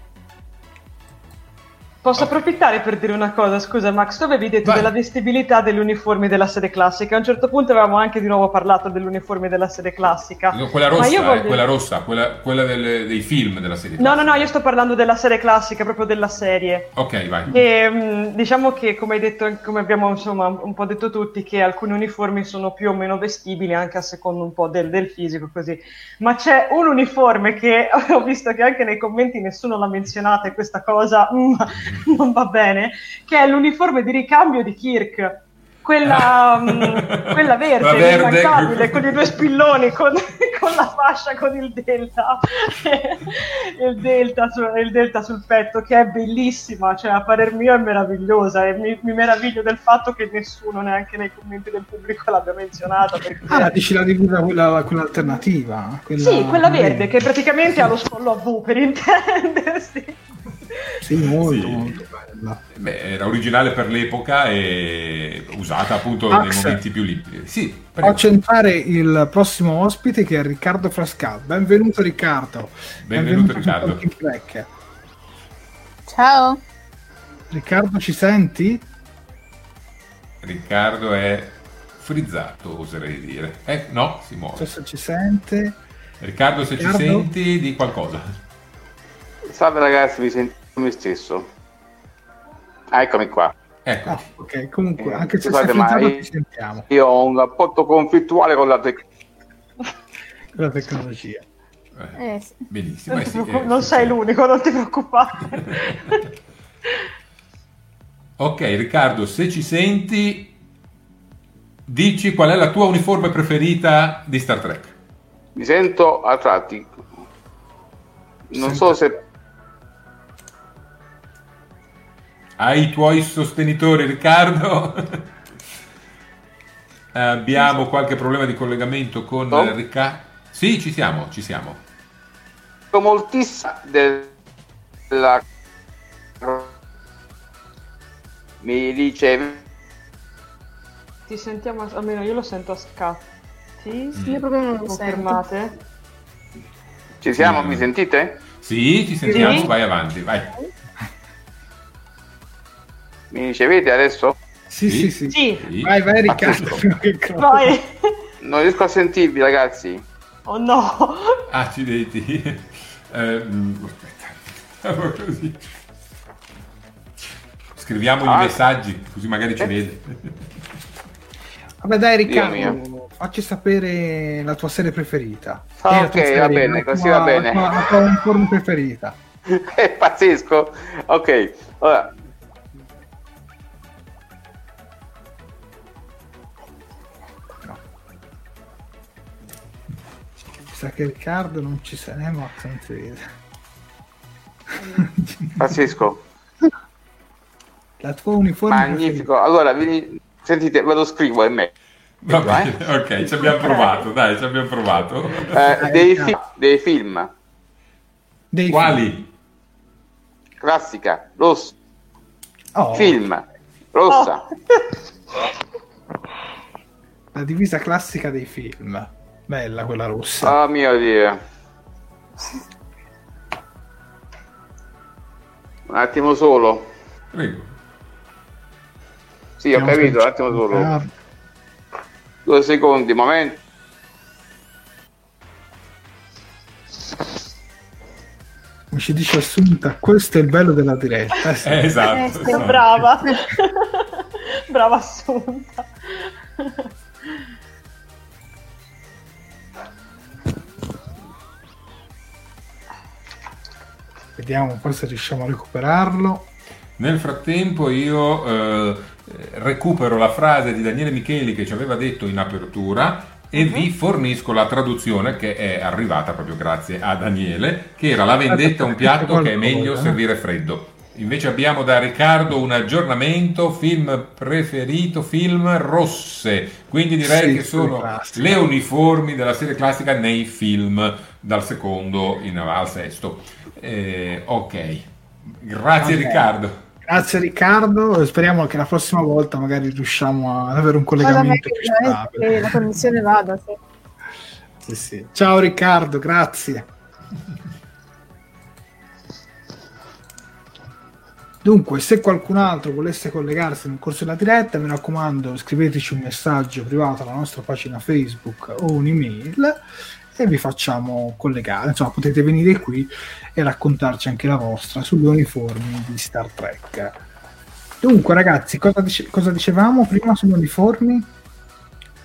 S2: Posso approfittare per dire una cosa? Scusa Max, tu avevi detto
S3: Vai.
S2: della vestibilità degli uniformi della sede classica. A un certo punto avevamo anche di nuovo parlato degli uniformi della sede classica.
S3: No, Quella rossa, eh,
S2: voglio-
S3: quella rossa, quella, quella delle- dei film della serie.
S2: No, no, no, io sto parlando della serie classica, proprio della serie.
S3: Ok, vai.
S2: E, mh, diciamo che, come hai detto, come abbiamo insomma un po' detto tutti, che alcuni uniformi sono più o meno vestibili anche a secondo un po' del, del fisico, così. Ma c'è un uniforme che ho visto che anche nei commenti nessuno l'ha menzionata e questa cosa mm, non va bene, che è l'uniforme di ricambio di Kirk. Quella, mh, quella verde,
S3: verde.
S2: con i due spilloni, con, con la fascia, con il delta, il delta, su- il delta sul petto, che è bellissima, cioè a parer mio è meravigliosa e mi, mi meraviglio del fatto che nessuno, neanche nei commenti del pubblico, l'abbia menzionata. Perché...
S1: Ah, dici la divisa quella, quella alternativa? Quella,
S2: sì, quella verde, che praticamente ha lo scollo a V, per intendersi.
S1: Sì, molto,
S3: Sì.
S1: molto bella.
S3: Beh, era originale per l'epoca e usata appunto
S1: Max.
S3: nei momenti più limpidi. Sì, prego.
S1: Faccio entrare il prossimo ospite che è Riccardo Frascal. Benvenuto Riccardo.
S3: Benvenuto,
S1: su
S3: Riccardo.
S4: Ciao.
S1: Riccardo, ci senti?
S3: Riccardo è frizzato, oserei dire. Eh, no, si
S1: so
S3: muove.
S1: se ci sente.
S3: Riccardo, se ci
S1: Riccardo?
S3: senti, di qualcosa.
S6: Salve ragazzi, mi sento me stesso. Ah, eccomi qua.
S3: Ecco,
S1: Ah, ok, comunque,
S6: Eh,
S1: anche se
S6: scusate, ma io-
S1: ti sentiamo.
S6: Io ho un rapporto conflittuale con la tecnologia.
S1: La tecnologia.
S3: Eh,
S4: Eh, sì.
S3: benissimo.
S2: Non,
S3: eh
S2: ti
S3: sì,
S2: preoccup-
S3: eh,
S2: non
S3: sì,
S2: sei
S3: sì.
S2: l'unico, non ti preoccupare.
S3: Ok, Riccardo, se ci senti, dici qual è la tua uniforme preferita di Star Trek.
S6: Mi sento a tratti. Non so se
S3: Hai i tuoi sostenitori, Riccardo? Abbiamo qualche problema di collegamento con
S6: No?
S3: Riccardo? Sì, ci siamo, ci siamo.
S6: moltissima della mi dice
S2: Ti sentiamo, almeno io lo sento a scatti.
S4: Io proprio non lo.
S2: Confermate?
S6: ci siamo,
S3: Sì.
S6: mi sentite?
S3: Sì, ci sentiamo,
S2: Sì.
S3: vai avanti, vai.
S6: Mi ricevete adesso?
S1: Sì,
S3: Sì.
S1: sì, sì.
S2: Sì.
S1: Vai, vai Riccardo.
S2: Vai.
S6: Non riesco a sentirvi ragazzi.
S2: Oh no.
S3: Accidenti. Eh, mm, aspetta. Così. Scriviamo
S6: Ah.
S3: i messaggi, così magari ci
S6: Eh.
S3: vede.
S1: Vabbè, dai, Riccardo, facci sapere la tua serie preferita.
S6: Ah, ok,
S1: serie,
S6: va bene, così
S1: tua-
S6: va bene.
S1: La tua, la tua preferita.
S6: È pazzesco. Ok, allora
S1: sa che Riccardo non ci sa, eh, Max non si vede.
S6: Pazzesco,
S1: La tua uniforme
S6: magnifico. Allora, vi- sentite, ve lo scrivo è me.
S3: Va bene, ok, ci abbiamo provato, dai, ci abbiamo provato.
S6: Eh, dei, fi- dei film,
S1: dei
S3: Quali?
S6: classica, rossa,
S1: Oh,
S6: film, rossa.
S1: La divisa classica dei film. Bella quella rossa.
S6: Oh mio Dio. Un attimo solo.
S3: Prego.
S6: Sì, ho
S1: Stiamo
S6: capito, un attimo solo.
S1: Ah,
S6: Due secondi, momento.
S1: Come ci dice Assunta, questo è il bello della diretta. sì.
S3: Eh, esatto.
S2: Eh, sì,
S3: esatto.
S2: brava. brava Assunta.
S1: Vediamo poi se riusciamo a recuperarlo.
S3: Nel frattempo io eh, recupero la frase di Daniele Micheli che ci aveva detto in apertura e vi fornisco la traduzione che è arrivata proprio grazie a Daniele, che era la vendetta un piatto che è meglio servire freddo. Invece abbiamo da Riccardo un aggiornamento, film preferito, film rosse, quindi direi
S1: Sì,
S3: che sono
S1: classica.
S3: le uniformi della serie classica nei film, dal secondo in al sesto. Eh, ok, grazie
S1: Ok.
S3: Riccardo.
S1: Grazie Riccardo, speriamo che la prossima volta magari riusciamo ad avere un collegamento
S4: che la connessione vada. Sì.
S1: Sì, sì. Ciao Riccardo, grazie. Dunque, se qualcun altro volesse collegarsi nel corso della diretta, mi raccomando, scriveteci un messaggio privato alla nostra pagina Facebook o un'email e vi facciamo collegare. Insomma, potete venire qui e raccontarci anche la vostra sulle uniformi di Star Trek. Dunque, ragazzi, cosa, dice- cosa dicevamo prima sulle uniformi?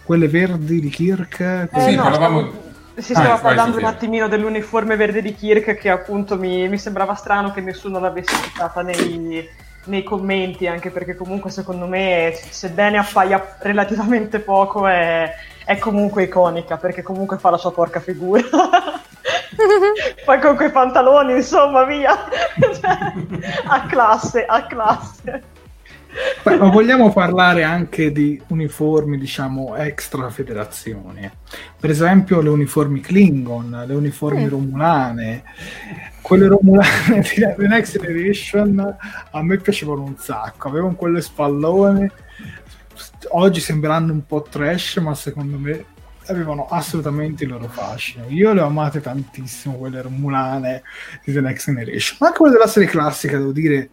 S1: Quelle verdi di Kirk?
S2: Eh,
S3: Sì,
S2: no,
S3: parlavamo-
S2: si
S3: Ah,
S2: stava
S3: vai,
S2: parlando un attimino dell'uniforme verde di Kirk che appunto mi, mi sembrava strano che nessuno l'avesse citata nei, nei commenti, anche perché comunque secondo me, sebbene appaia relativamente poco, è, è comunque iconica, perché comunque fa la sua porca figura. Poi con quei pantaloni, insomma, via. Cioè, a classe, a classe.
S1: Beh, ma vogliamo parlare anche di uniformi, diciamo, extra federazioni. Per esempio le uniformi Klingon, le uniformi
S4: Mm.
S1: romulane. Quelle romulane di The Next Generation a me piacevano un sacco, avevano quelle spallone. Oggi sembreranno un po' trash, ma secondo me avevano assolutamente il loro fascino. Io le ho amate tantissimo, quelle romulane di The Next Generation. Ma anche quelle della serie classica, devo dire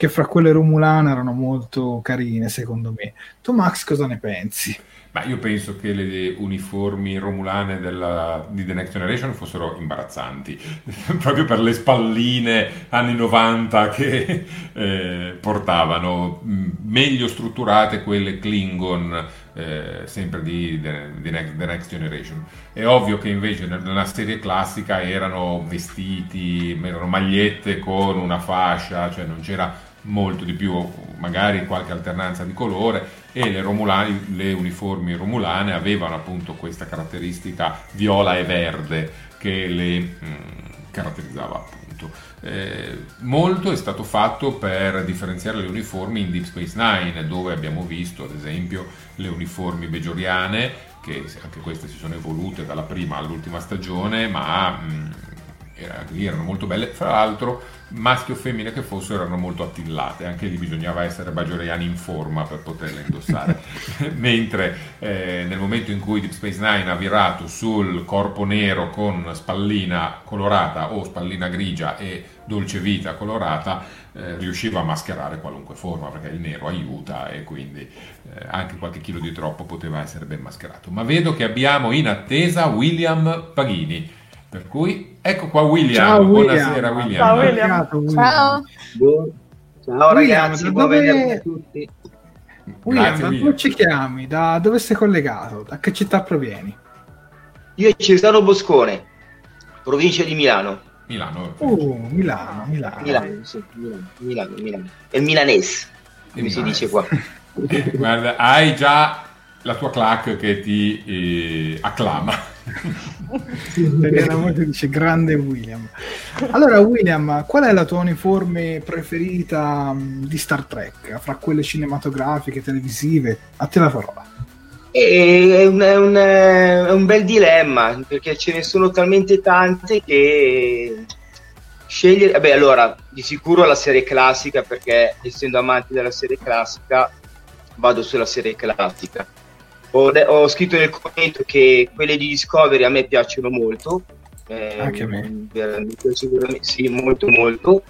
S1: che fra quelle romulane erano molto carine, secondo me. Tu, Max, cosa ne pensi?
S3: Ma io penso che le uniformi romulane della- di The Next Generation fossero imbarazzanti, proprio per le spalline anni 90 che eh, portavano, mh, meglio strutturate quelle Klingon, eh, sempre di The, The Next, The Next Generation. È ovvio che invece nel- nella serie classica erano vestiti, erano magliette con una fascia, cioè non c'era molto di più, magari qualche alternanza di colore e le, romulani, le uniformi romulane avevano appunto questa caratteristica viola e verde che le mh, caratterizzava appunto. Eh, molto è stato fatto per differenziare le uniformi in Deep Space Nine, dove abbiamo visto ad esempio le uniformi bejoriane, che anche queste si sono evolute dalla prima all'ultima stagione, ma mh, era- anche lì erano molto belle. Fra l'altro, maschi o femmine che fossero, erano molto attillate. Anche lì bisognava essere bagioriani in forma per poterle indossare. Mentre eh, nel momento in cui Deep Space Nine ha virato sul corpo nero con spallina colorata o spallina grigia e dolce vita colorata, eh, riusciva a mascherare qualunque forma perché il nero aiuta e quindi eh, anche qualche chilo di troppo poteva essere ben mascherato. Ma vedo che abbiamo in attesa William Paghini. Per cui ecco qua William.
S1: Ciao, William.
S3: Buonasera William.
S2: Ciao, William.
S4: Ciao.
S7: Ciao
S1: William,
S7: ragazzi, buon
S1: dove-
S7: tutti.
S1: William,
S3: Grazie, William.
S1: ci chiami? Da dove sei collegato? Da che città provieni?
S7: Io Cesaro Boscone, provincia di Milano.
S3: Milano.
S1: Uh, Milano, Milano.
S7: Milano, sì, Milano, Milano, Milano. È il milanese, come si
S3: Milanese.
S7: dice qua.
S3: Guarda, hai già la tua clac che ti eh, acclama.
S1: Italiana dice grande William. Allora, William, qual è la tua uniforme preferita mh, di Star Trek? Fra quelle cinematografiche, televisive? A te la parola.
S7: È un, è un- è un bel dilemma perché ce ne sono talmente tante che scegliere. Vabbè, allora di sicuro la serie classica perché essendo amante della serie classica vado sulla serie classica. Ho, ho scritto nel commento che quelle di Discovery a me piacciono molto. eh,
S1: Anche a me.
S7: veramente- sì, molto molto.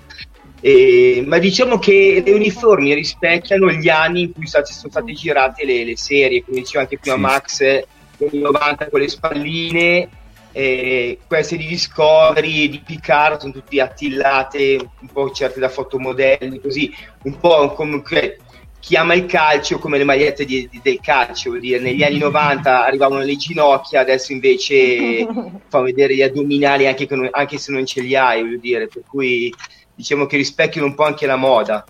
S7: E- ma diciamo che le uniformi rispecchiano gli anni in cui state- sono state girate le, le serie, come diceva anche prima
S3: Sì.
S7: Max, eh, negli 90 con le spalline, eh, queste di Discovery, di Picard sono tutte attillate, un po' certe da fotomodelli, così, un po' come che chi ama il calcio come le magliette di- di- del calcio, vuol dire, negli anni 90 arrivavano le ginocchia, adesso invece fa vedere gli addominali anche, che non- anche se non ce li hai, voglio dire, per cui diciamo che rispecchiano un po' anche la moda.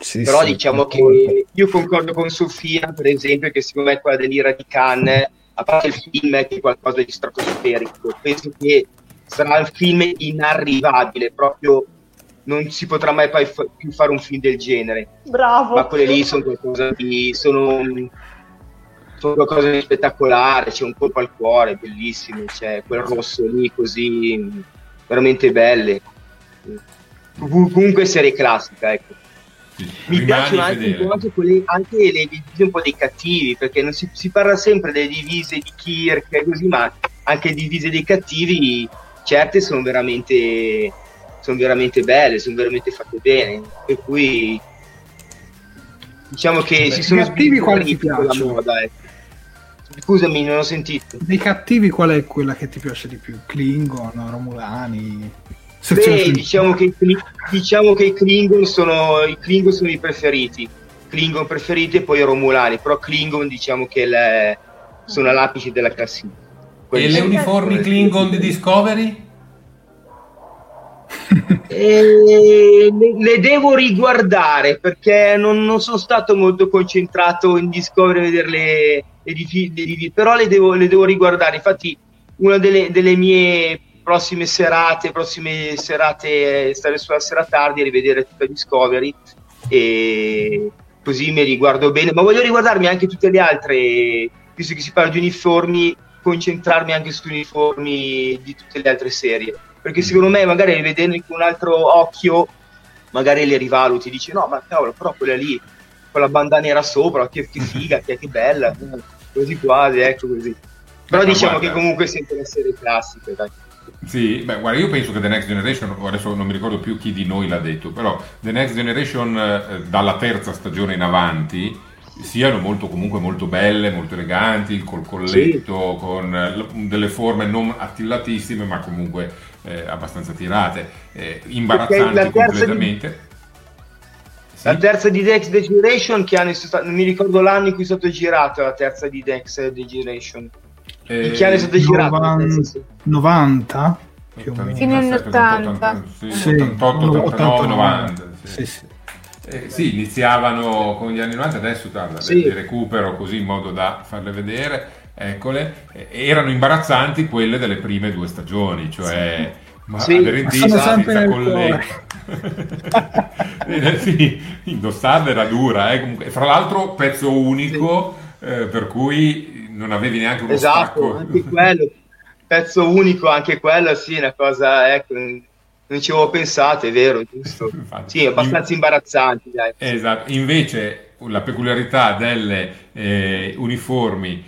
S1: Sì,
S7: Però
S1: sì,
S7: diciamo
S1: concordo.
S7: che io concordo con Sofia, per esempio, che secondo me quella dell'Ira di Cannes, a parte il film che è qualcosa di stratosferico, penso che sarà un film inarrivabile, proprio non si potrà mai più fare un film del genere.
S2: Bravo.
S7: ma quelle lì sono qualcosa di sono, sono qualcosa di spettacolare c'è un colpo al cuore bellissimo c'è quel rosso lì così veramente belle. Com- comunque serie classica ecco.
S3: Sì,
S7: mi piacciono anche, anche, quelle, anche le divise un po' dei cattivi perché non si, si parla sempre delle divise di Kirk e così ma anche le divise dei cattivi certe sono veramente sono veramente belle sono veramente fatte bene per cui diciamo che
S1: Beh,
S7: si sono
S1: cattivi quali ti piacciono?
S7: moda ecco. scusami non ho sentito
S1: Dei cattivi qual è quella che ti piace di più? Klingon, Romulani?
S7: Beh, diciamo che, diciamo che i Klingon sono i Klingon sono i preferiti. Klingon preferiti e poi Romulani, però Klingon diciamo che le- sono all'apice della classifica.
S3: E le uniformi Klingon di Discovery?
S7: Eh, le, devo riguardare perché non, non sono stato molto concentrato in Discovery a vedere le, le divi- però le devo, le devo riguardare. Infatti, una delle, delle mie prossime serate, prossime serate, stare sulla sera tardi e rivedere tutta Discovery e così mi riguardo bene. Ma voglio riguardarmi anche tutte le altre, visto che si parla di uniformi, concentrarmi anche su uniformi di tutte le altre serie perché secondo me magari rivedendoli con un altro occhio magari le rivaluti dici no ma cavolo però quella lì con la banda nera sopra che, che figa che, che bella così quasi ecco così però
S3: Ma
S7: diciamo
S3: guarda.
S7: che comunque è sempre una serie classica dai.
S3: Sì, beh, guarda, io penso che The Next Generation, adesso non mi ricordo più chi di noi l'ha detto, però The Next Generation eh, dalla terza stagione in avanti siano molto comunque molto belle, molto eleganti, col colletto, con eh, delle forme non attillatissime, ma comunque eh, abbastanza tirate, eh, imbarazzanti
S7: terza di-
S3: completamente. Sì.
S7: la terza di Dex Degeneration che anno è stata- non mi ricordo l'anno in cui è stato girato la terza di Dex Degeneration
S3: Eh,
S7: in che anno è stato girato
S1: Novan-
S7: terza, sì.
S1: 90? Più o meno.
S4: Fine anni 80.
S3: Sì,
S1: Sì,
S3: 88, 89, 90.
S1: Sì,
S3: Sì.
S1: sì.
S3: Eh, sì, iniziavano con gli anni 90, adesso guarda,
S7: Sì.
S3: le recupero così in modo da farle vedere, eccole, erano imbarazzanti quelle delle prime due stagioni, cioè ma
S7: Sì,
S3: in
S1: ma sono sempre
S3: senza. Eh, sì, indossarle era dura, eh, comunque. Fra l'altro pezzo unico, eh, per cui non avevi neanche uno
S7: esatto
S3: stacco.
S7: anche quello pezzo unico anche quello sì una cosa ecco non ci avevo pensato è vero giusto
S3: Infatti.
S7: sì abbastanza imbarazzanti dai
S3: Esatto, invece la peculiarità delle eh, uniformi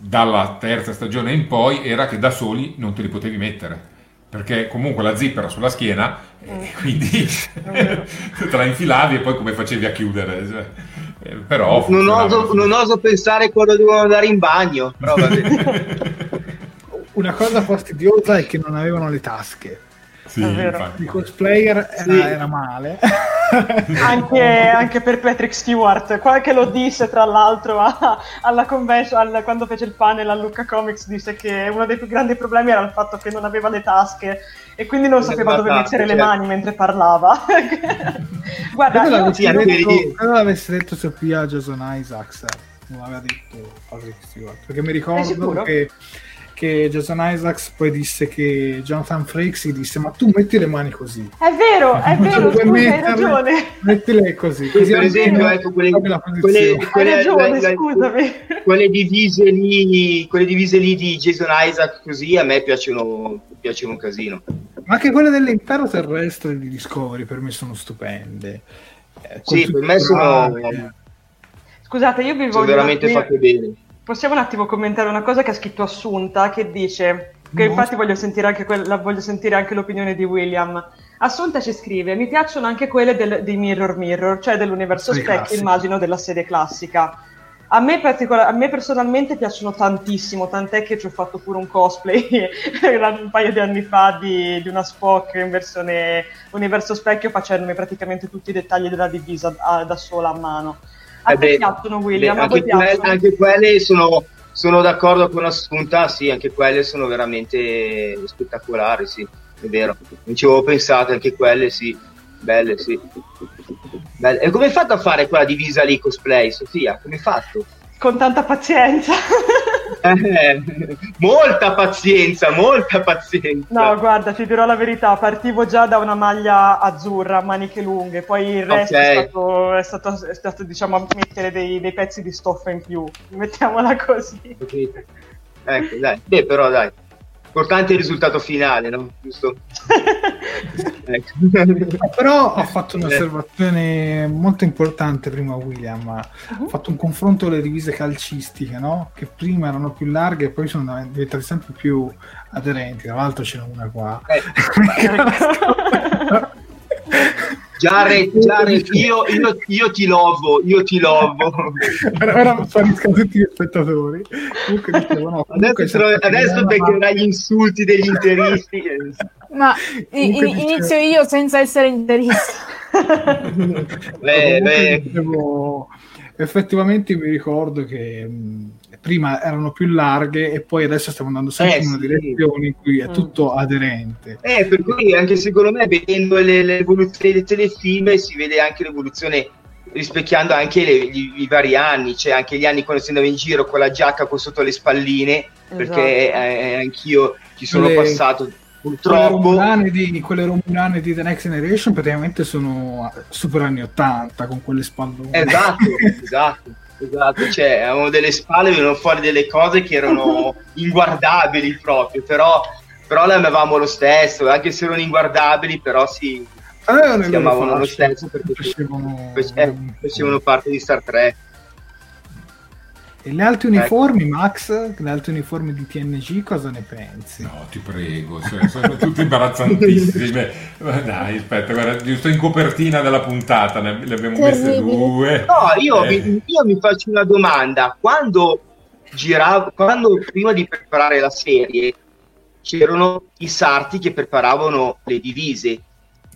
S3: dalla terza stagione in poi era che da soli non te li potevi mettere. Perché comunque la zip era sulla schiena, e quindi te la infilavi e poi come facevi a chiudere? Cioè, eh, però
S7: non oso, non oso pensare quando devono andare in bagno.
S1: Una cosa fastidiosa è che non avevano le tasche.
S3: Sì.
S1: Il cosplayer era,
S7: Sì.
S1: era male.
S2: anche, anche per Patrick Stewart, qua che lo disse tra l'altro a- alla convention, al- quando fece il panel a Lucca Comics, disse che uno dei più grandi problemi era il fatto che non aveva le tasche e quindi non sapeva dove mettere le
S7: certo.
S2: mani mentre parlava. Guarda, io-
S1: l'avesse detto, l'avesse detto Sofia Jason Isaacs. non aveva detto Patrick Stewart. Perché mi ricordo che, che Jason Isaacs poi disse che Jonathan Frakes gli disse ma tu metti le mani così.
S2: È vero, è
S1: Cioè,
S2: vero, scusa, hai
S1: metterle-
S2: ragione.
S1: Mettile così.
S7: Sì,
S1: così
S7: per esempio, ecco, quelle, quelle.
S2: Hai
S7: quelle-
S2: ragione,
S7: la- la-
S2: scusami.
S7: quelle divise lì, quelle divise lì di Jason Isaac così a me piacciono, piacciono un casino.
S1: Ma anche quelle dell'impero terrestre di Discovery per me sono stupende. Eh,
S7: Sì, per me sono.
S2: Scusate, io vi
S7: sono
S2: voglio...
S7: veramente
S2: mi-
S7: fatte bene.
S2: Possiamo un attimo commentare una cosa che ha scritto Assunta che dice che
S1: No.
S2: infatti voglio sentire anche, quella, voglio sentire anche l'opinione di William. Assunta ci scrive: Mi piacciono anche quelle del, di Mirror Mirror, cioè dell'universo specchio, immagino della serie classica. A me, particola- a me personalmente piacciono tantissimo, tant'è che ci ho fatto pure un cosplay un paio di anni fa di, di una Spock in versione universo specchio facendomi praticamente tutti i dettagli della divisa ah, da sola a mano. A te piacciono William? voi
S7: anche, quelle, anche quelle sono, sono d'accordo con Assunta, sì, anche quelle sono veramente spettacolari, sì, è vero. Non ci avevo pensato, anche quelle sì, belle, sì. Belle. E come hai fatto a fare quella divisa lì cosplay, Sofia? Come hai fatto?
S2: Con tanta pazienza.
S7: Eh, molta pazienza, molta pazienza.
S2: No, guarda, ti dirò la verità, partivo già da una maglia azzurra, maniche lunghe, poi il resto
S7: Ok.
S2: è, stato, è, stato, è stato, diciamo, mettere dei, dei pezzi di stoffa in più, mettiamola così.
S7: Ecco, dai. Beh, però dai. Importante il risultato finale, no? Giusto? ecco.
S1: Però ha fatto un'osservazione molto importante prima William, ha
S2: Mhm.
S1: fatto un confronto delle divise calcistiche, no? che prima erano più larghe e poi sono diventate sempre più aderenti, tra l'altro c'era una qua.
S7: Eh, Jared, Jared, io, io, io ti lovo, io ti lovo.
S1: ora, spariscono tutti gli spettatori. Comunque dicevo, no, comunque
S7: Adesso, tro-
S1: c'è-
S7: adesso beccherai gli insulti degli interisti.
S4: Ma
S1: Comunque
S4: inizio io senza essere interista.
S7: Beh, beh,
S1: dicevo, effettivamente mi ricordo che mh, prima erano più larghe e poi adesso stiamo andando sempre
S7: Eh,
S1: in una
S7: sì.
S1: direzione in cui è
S2: Mm.
S1: tutto aderente.
S7: Eh, per cui anche secondo me vedendo le- l'evoluzione dei telefilm si vede anche l'evoluzione rispecchiando anche le- gli- i vari anni, cioè anche gli anni quando si andava in giro con la giacca con sotto le spalline, perché eh, anch'io ci sono
S1: Quelle-
S7: passato
S1: Quelle
S7: purtroppo.
S1: romulane, di, quelle romulane di The Next Generation praticamente sono super anni 80 con quelle spallone.
S7: Esatto, esatto, esatto, cioè avevano delle spalle, venivano fuori delle cose che erano inguardabili proprio, però, però le amavamo lo stesso, anche se erano inguardabili, però si,
S1: le
S7: si amavano lo stesso perché
S1: facevano-
S7: eh, facevano parte di Star Trek.
S1: E le alte
S7: Ecco.
S1: uniformi, Max, le alte uniformi di TNG, cosa ne pensi?
S3: No, ti prego, cioè, sono tutte imbarazzantissime. Dai, aspetta, guarda, giusto in copertina della puntata ne le abbiamo messe due.
S7: No, io,
S3: Eh,
S7: mi, io mi faccio una domanda, quando giravo, quando prima di preparare la serie c'erano i sarti che preparavano le divise,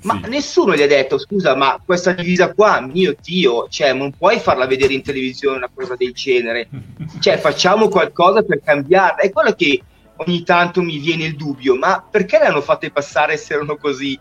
S7: ma
S3: sì.
S7: nessuno gli ha detto scusa ma questa divisa qua mio dio cioè non puoi farla vedere in televisione una cosa del genere. Cioè facciamo qualcosa per cambiarla. È quello che ogni tanto mi viene il dubbio ma perché le hanno fatte passare se erano così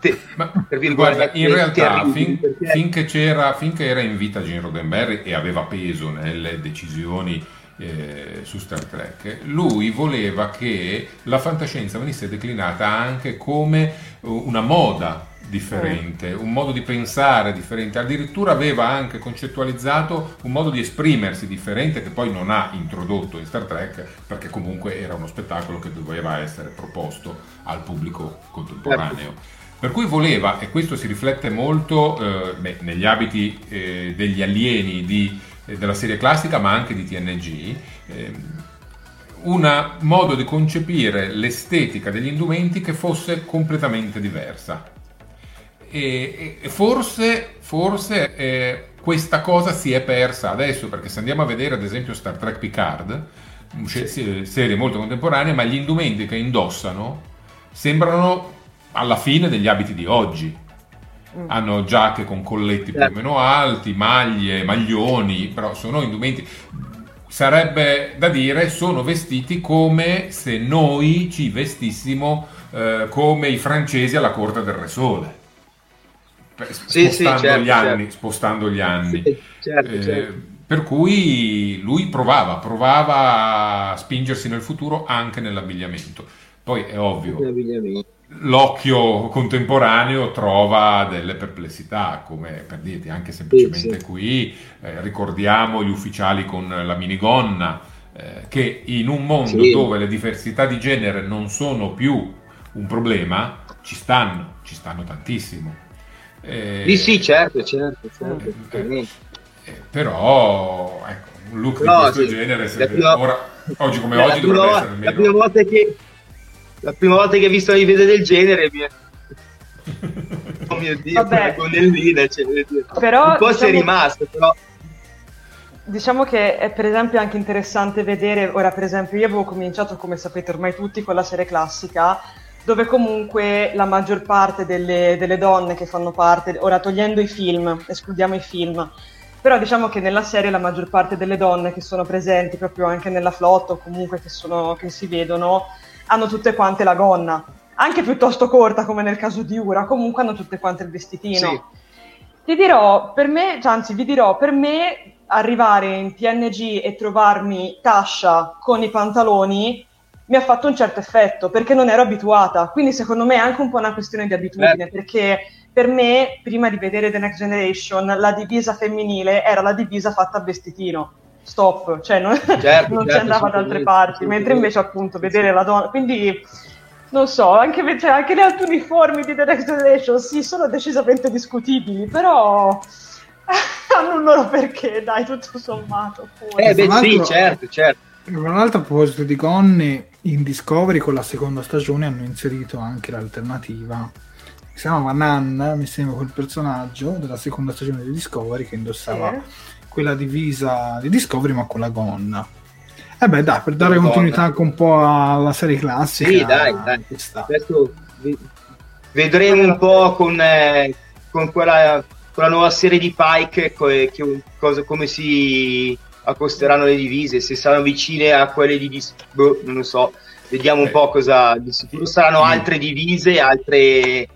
S7: te-
S3: Ma, guarda, in realtà fin-
S7: perché-
S3: finché, c'era, finché era in vita Gene Roddenberry e aveva peso nelle decisioni eh, su Star Trek, lui voleva che la fantascienza venisse declinata anche come uh, una moda differente, un modo di pensare differente, addirittura aveva anche concettualizzato un modo di esprimersi differente che poi non ha introdotto in Star Trek perché comunque era uno spettacolo che doveva essere proposto al pubblico contemporaneo. Per cui voleva, e questo si riflette molto eh, beh, negli abiti eh, degli alieni di- eh, della serie classica, ma anche di TNG, ehm, un modo di concepire l'estetica degli indumenti che fosse completamente diversa. E, e forse, forse eh, questa cosa si è persa adesso, perché se andiamo a vedere ad esempio Star Trek Picard, se- serie molto contemporanee, ma gli indumenti che indossano sembrano alla fine degli abiti di oggi. Hanno giacche con colletti più o meno alti, maglie, maglioni, però sono indumenti. Sarebbe da dire, sono vestiti come se noi ci vestissimo eh, come i francesi alla corte del Re Sole. Per-
S7: Sì, sì,
S3: spostando,
S7: certo,
S3: gli anni,
S7: certo.
S3: spostando gli anni.
S7: Sì, certo,
S3: Eh,
S7: certo.
S3: Per cui lui provava, provava a spingersi nel futuro anche nell'abbigliamento. Poi è ovvio, l'occhio contemporaneo trova delle perplessità, come per dirti anche semplicemente sì, qui, eh, ricordiamo gli ufficiali con la minigonna, eh, che in un mondo sì. dove le diversità di genere non sono più un problema, ci stanno, ci stanno tantissimo.
S7: Eh, sì, sì, certo, certo, certo.
S3: Eh, eh, però, ecco, un look no, di questo sì, genere, se, prima, ora, oggi come oggi dovrebbe essere.
S7: La prima volta che la prima volta che ho visto una video del genere mi è... oh mio dio Vabbè. gonnellina cioè, però, un po' diciamo... sei rimasto però
S2: Diciamo che è per esempio anche interessante vedere, ora per esempio io avevo cominciato come sapete ormai tutti con la serie classica dove comunque la maggior parte delle, delle donne che fanno parte, ora togliendo i film, escludiamo i film, però diciamo che nella serie la maggior parte delle donne che sono presenti proprio anche nella flotta o comunque che, sono, che si vedono hanno tutte quante la gonna, anche piuttosto corta come nel caso di Ura, comunque hanno tutte quante il vestitino. Sì. Ti dirò, per me, cioè, anzi vi dirò, per me arrivare in TNG e trovarmi Tasha con i pantaloni mi ha fatto un certo effetto perché non ero abituata. Quindi secondo me è anche un po' una questione di abitudine, eh. perché per me, prima di vedere The Next Generation, la divisa femminile era la divisa fatta a vestitino stop, cioè non, certo, non certo, si andava da altre parti, mentre invece appunto vedere la donna, quindi non so, anche, cioè, anche gli altri uniformi di The Next Generation sì, sono decisamente discutibili, però hanno un loro perché, dai, tutto sommato.
S7: Fuori. Eh beh sì, certo, certo.
S1: Tra l'altro a proposito di gonne, in Discovery con la seconda stagione hanno inserito anche l'alternativa. Si chiamava Nan, mi sembra quel personaggio della seconda stagione di Discovery che indossava... Sì quella divisa di Discovery ma con la gonna. E eh beh dai, per dare continuità anche un po' alla serie classica.
S7: Sì, dai, dai. Questo vedremo un po' con, eh, con, quella, con, la nuova serie di Pike che, che cosa, come si accosteranno le divise, se saranno vicine a quelle di Discovery, boh, non lo so. Vediamo un po' cosa di sicuro saranno altre divise, altre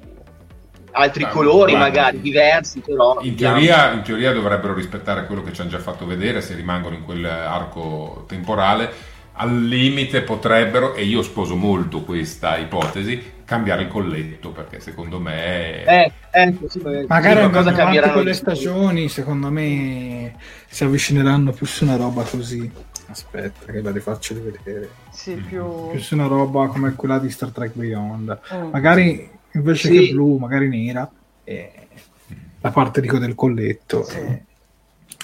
S7: altri ah, colori guarda, magari diversi, però...
S3: In teoria, in teoria, dovrebbero rispettare quello che ci hanno già fatto vedere se rimangono in quell'arco temporale. Al limite potrebbero, e io sposo molto questa ipotesi, cambiare il colletto perché secondo me...
S7: Eh, eh, sì,
S1: magari sì, cosa cambieranno con le stagioni, secondo me si avvicineranno più su una roba così. Aspetta, che la rifaccio vedere.
S2: Sì, più...
S1: più su una roba come quella di Star Trek Beyond. Mm. Magari invece sì. che blu, magari nera, e la parte dico del colletto. Sì. E...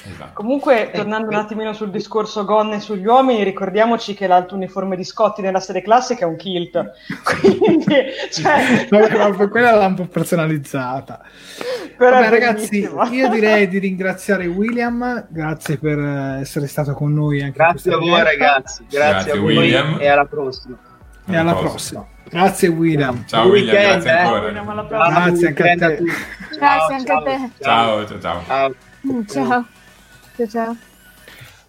S2: Esatto. Comunque, tornando un attimino sul discorso gonne sugli uomini, ricordiamoci che l'alto uniforme di Scotti nella serie classica è un kilt. Quindi, cioè...
S1: Vabbè, quella l'ha un po' personalizzata. Però Vabbè, ragazzi, io direi di ringraziare William, grazie per essere stato con noi. Anche
S7: grazie a voi, ragazzi. Grazie, grazie a voi William. e alla prossima.
S1: E alla prossima. Grazie William.
S3: Ciao William, weekend, grazie eh? ancora.
S1: William, grazie anche a te.
S4: Grazie anche a te.
S3: Ciao, ciao, ciao. Ciao.
S4: Ciao. ciao. ciao.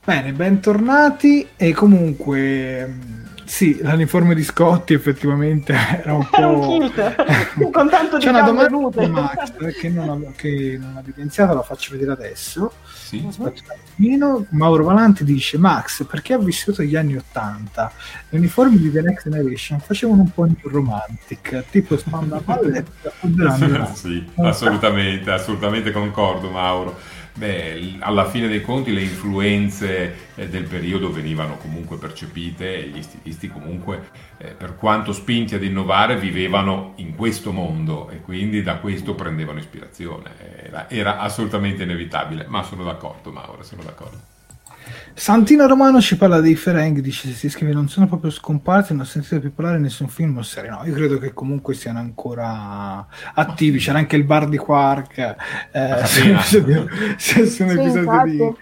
S1: Bene, bentornati e comunque sì, l'uniforme di Scotti effettivamente era un po'...
S2: Un kit, con tanto di C'è una domanda
S1: di Max che non, ho, che non ha evidenziato, la faccio vedere adesso.
S3: Sì.
S1: Mauro Valanti dice Max, perché ha vissuto gli anni Ottanta? Le uniformi di The Next Generation facevano un po' più romantic, tipo spanda palletta
S3: Sì, assolutamente, assolutamente concordo Mauro Beh, alla fine dei conti le influenze eh, del periodo venivano comunque percepite e gli stilisti comunque, eh, per quanto spinti ad innovare, vivevano in questo mondo e quindi da questo prendevano ispirazione. Era, era assolutamente inevitabile, ma sono d'accordo Mauro, sono d'accordo.
S1: Santino Romano ci parla dei Ferengi, dice si scrive non sono proprio scomparsi, non ho sentito più parlare in nessun film o serie. No, io credo che comunque siano ancora attivi. C'era anche il bar di Quark, eh, un episodio, su un episodio di,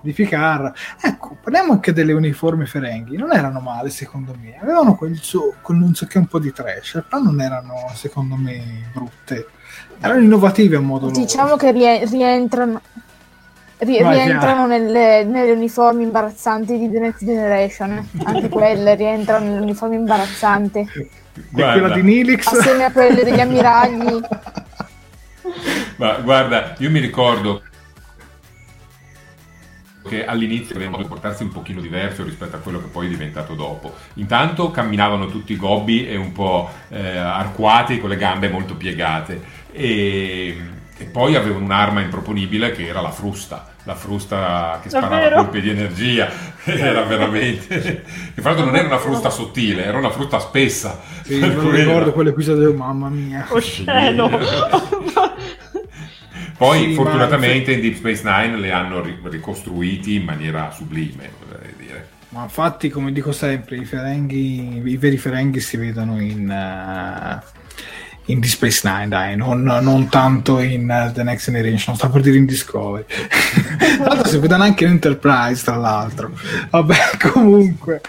S1: di Ficar. Ecco, parliamo anche delle uniformi Ferenghi. Non erano male, secondo me. Avevano quel, suo, quel non so che un po' di trash, però non erano, secondo me, brutte. Erano innovative a modo
S4: diciamo loro. Diciamo che rientrano Ri- rientrano nelle, nelle, uniformi imbarazzanti di The Next Generation. Anche quelle rientrano nelle uniformi imbarazzanti.
S1: Guarda. E quella di Nilix.
S4: Assieme a quelle degli ammiragli.
S3: Ma guarda, io mi ricordo che all'inizio aveva modo di portarsi un pochino diverso rispetto a quello che poi è diventato dopo. Intanto camminavano tutti gobbi e un po' eh, arcuati con le gambe molto piegate e, e poi avevano un'arma improponibile che era la frusta la frusta che sparava
S2: Davvero?
S3: colpi di energia era veramente l'altro non era una frusta sottile era una frutta spessa
S1: Sì, lo
S3: quello.
S1: ricordo quell'episodio, mamma mia.
S2: Osceno.
S3: poi
S1: Sì,
S3: fortunatamente in Deep Space Nine le hanno ri- ricostruiti in maniera sublime vorrei dire
S1: Ma infatti, come dico sempre, i, ferenghi, i veri ferenghi si vedono in, eh, in Deep Space Nine, dai, non, non tanto in eh, The Next Generation, sta per dire in Discovery. tra l'altro si vedono anche in Enterprise, tra l'altro. Vabbè, comunque.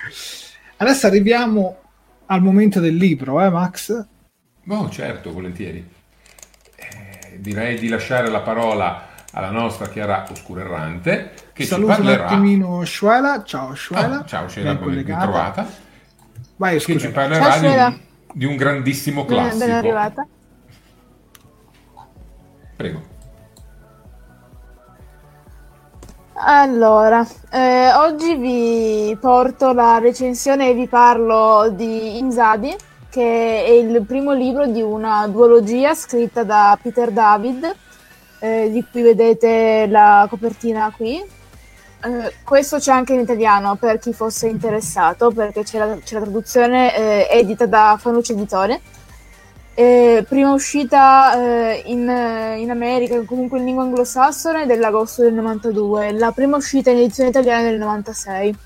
S1: Adesso arriviamo al momento del libro, eh Max?
S3: oh certo volentieri Eh, direi di lasciare la parola alla nostra Chiara Oscurerrante che
S1: Saluto
S3: ci
S1: un
S3: parlerà
S1: attimino Shuela, ciao Shuela.
S3: Ah, ciao Sheila
S1: ben
S3: trovata
S1: Vai,
S3: che
S1: scusa.
S3: ci parlerà
S4: Ciao,
S3: di un, grandissimo classico
S4: ben arrivata.
S3: prego
S4: Allora, eh, oggi vi porto la recensione e vi parlo di Inzadi, che è il primo libro di una duologia scritta da Peter David, eh, di cui vedete la copertina qui. Eh, questo c'è anche in italiano per chi fosse interessato, perché c'è la, c'è la traduzione eh, edita da Fanucci Editore. Eh, prima uscita eh, in, eh, in America, comunque in lingua anglosassone, dell'agosto del 92, la prima uscita in edizione italiana del 96.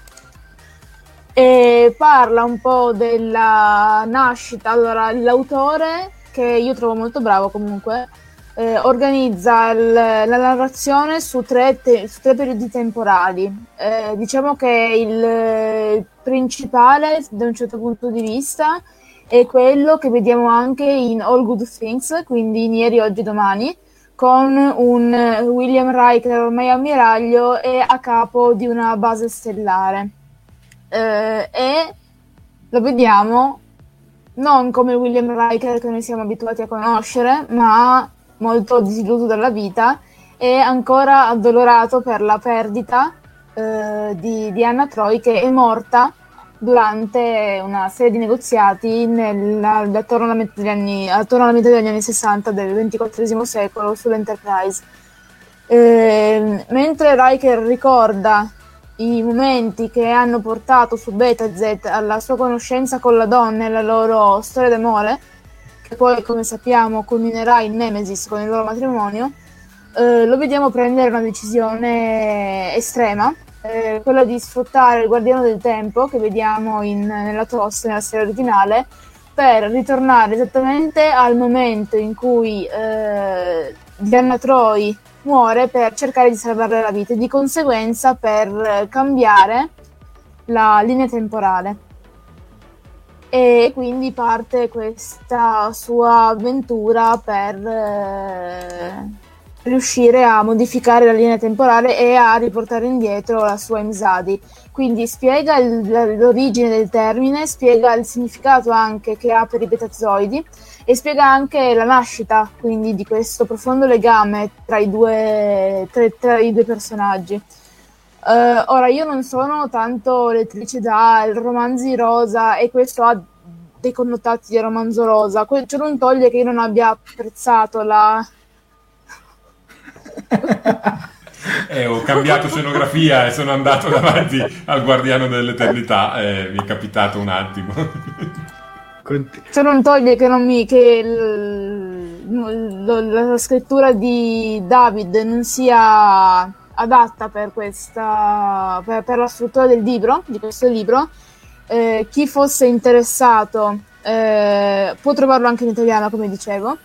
S4: E parla un po' della nascita. Allora, l'autore, che io trovo molto bravo comunque, eh, organizza il- la narrazione su tre, te- su tre periodi temporali. Eh, diciamo che il eh, principale, da un certo punto di vista, è quello che vediamo anche in All Good Things, quindi in Ieri, Oggi, Domani, con un eh, William Riker ormai ammiraglio e a capo di una base stellare. Eh, e lo vediamo non come William Riker che noi siamo abituati a conoscere, ma molto disilluso dalla vita e ancora addolorato per la perdita eh, di, di Anna Troy che è morta durante una serie di negoziati nella- attorno, alla metà degli anni, attorno alla metà degli anni 60 del XXIV secolo sull'Enterprise. Eh, mentre Riker ricorda i momenti che hanno portato su Beta Z alla sua conoscenza con la donna e la loro storia d'amore, poi, come sappiamo, culminerà in Nemesis con il loro matrimonio, eh, lo vediamo prendere una decisione estrema, eh, quella di sfruttare il guardiano del tempo che vediamo in- nella tosse, nella serie originale, per ritornare esattamente al momento in cui eh, Diana Troy muore per cercare di salvarle la vita e di conseguenza per cambiare la linea temporale. E quindi parte questa sua avventura per eh, riuscire a modificare la linea temporale e a riportare indietro la sua Imzadi. Quindi spiega il- l'origine del termine, spiega il significato anche che ha per i betazoidi e spiega anche la nascita quindi di questo profondo legame tra i due, tra, tra i due personaggi. Eh, ora, io non sono tanto lettrice da romanzi rosa e questo ha dei connotati di romanzo rosa. Que- ciò non toglie che io non abbia apprezzato la,
S3: Eh, ho cambiato scenografia e sono andato davanti al guardiano dell'eternità e mi è capitato un attimo
S4: Ciò non toglie che, non mi, che il- lo- la scrittura di David non sia adatta per, questa, per, per la struttura del libro, di questo libro. Eh, chi fosse interessato eh, può trovarlo anche in italiano, come dicevo.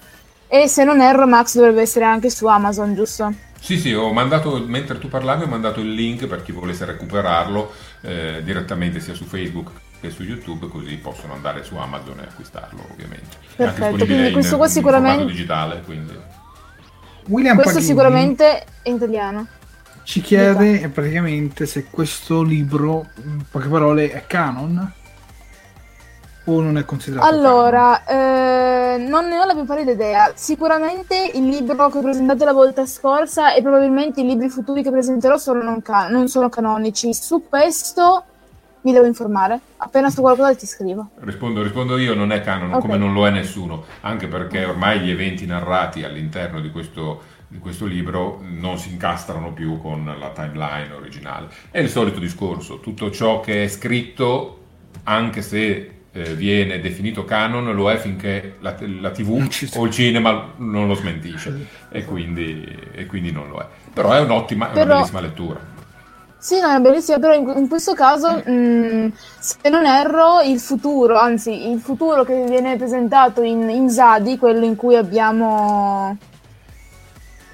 S4: E se non erro, Max dovrebbe essere anche su Amazon, giusto?
S3: Sì, sì, ho mandato, mentre tu parlavi, ho mandato il link per chi volesse recuperarlo eh, direttamente sia su Facebook che su YouTube, così possono andare su Amazon e acquistarlo, ovviamente.
S4: Perfetto, quindi questo
S3: in,
S4: qua sicuramente-
S3: digitale, quindi...
S1: William
S4: Questo
S1: Paghini
S4: sicuramente è in italiano.
S1: Ci chiede praticamente se questo libro, in poche parole, è canon. o non è considerato
S4: Allora, eh, non ne ho la più pallida idea. Sicuramente il libro che ho presentato la volta scorsa e probabilmente i libri futuri che presenterò sono non, ca- non sono canonici. Su questo mi devo informare. Appena sto qualcosa ti scrivo.
S3: Rispondo, rispondo io, non è canon,
S4: Ok.
S3: come non lo è nessuno, anche perché ormai gli eventi narrati all'interno di questo, di questo libro non si incastrano più con la timeline originale. È il solito discorso, tutto ciò che è scritto, anche se eh, viene definito canon, lo è finché la, la TV o il cinema non lo smentisce e quindi, e quindi non lo è. Però è un'ottima, è una
S4: Però-
S3: bellissima lettura.
S4: Sì, no, è bellissimo, però in, in questo caso, mh, se non erro, il futuro, anzi, il futuro che viene presentato in, in Zadi, quello in cui abbiamo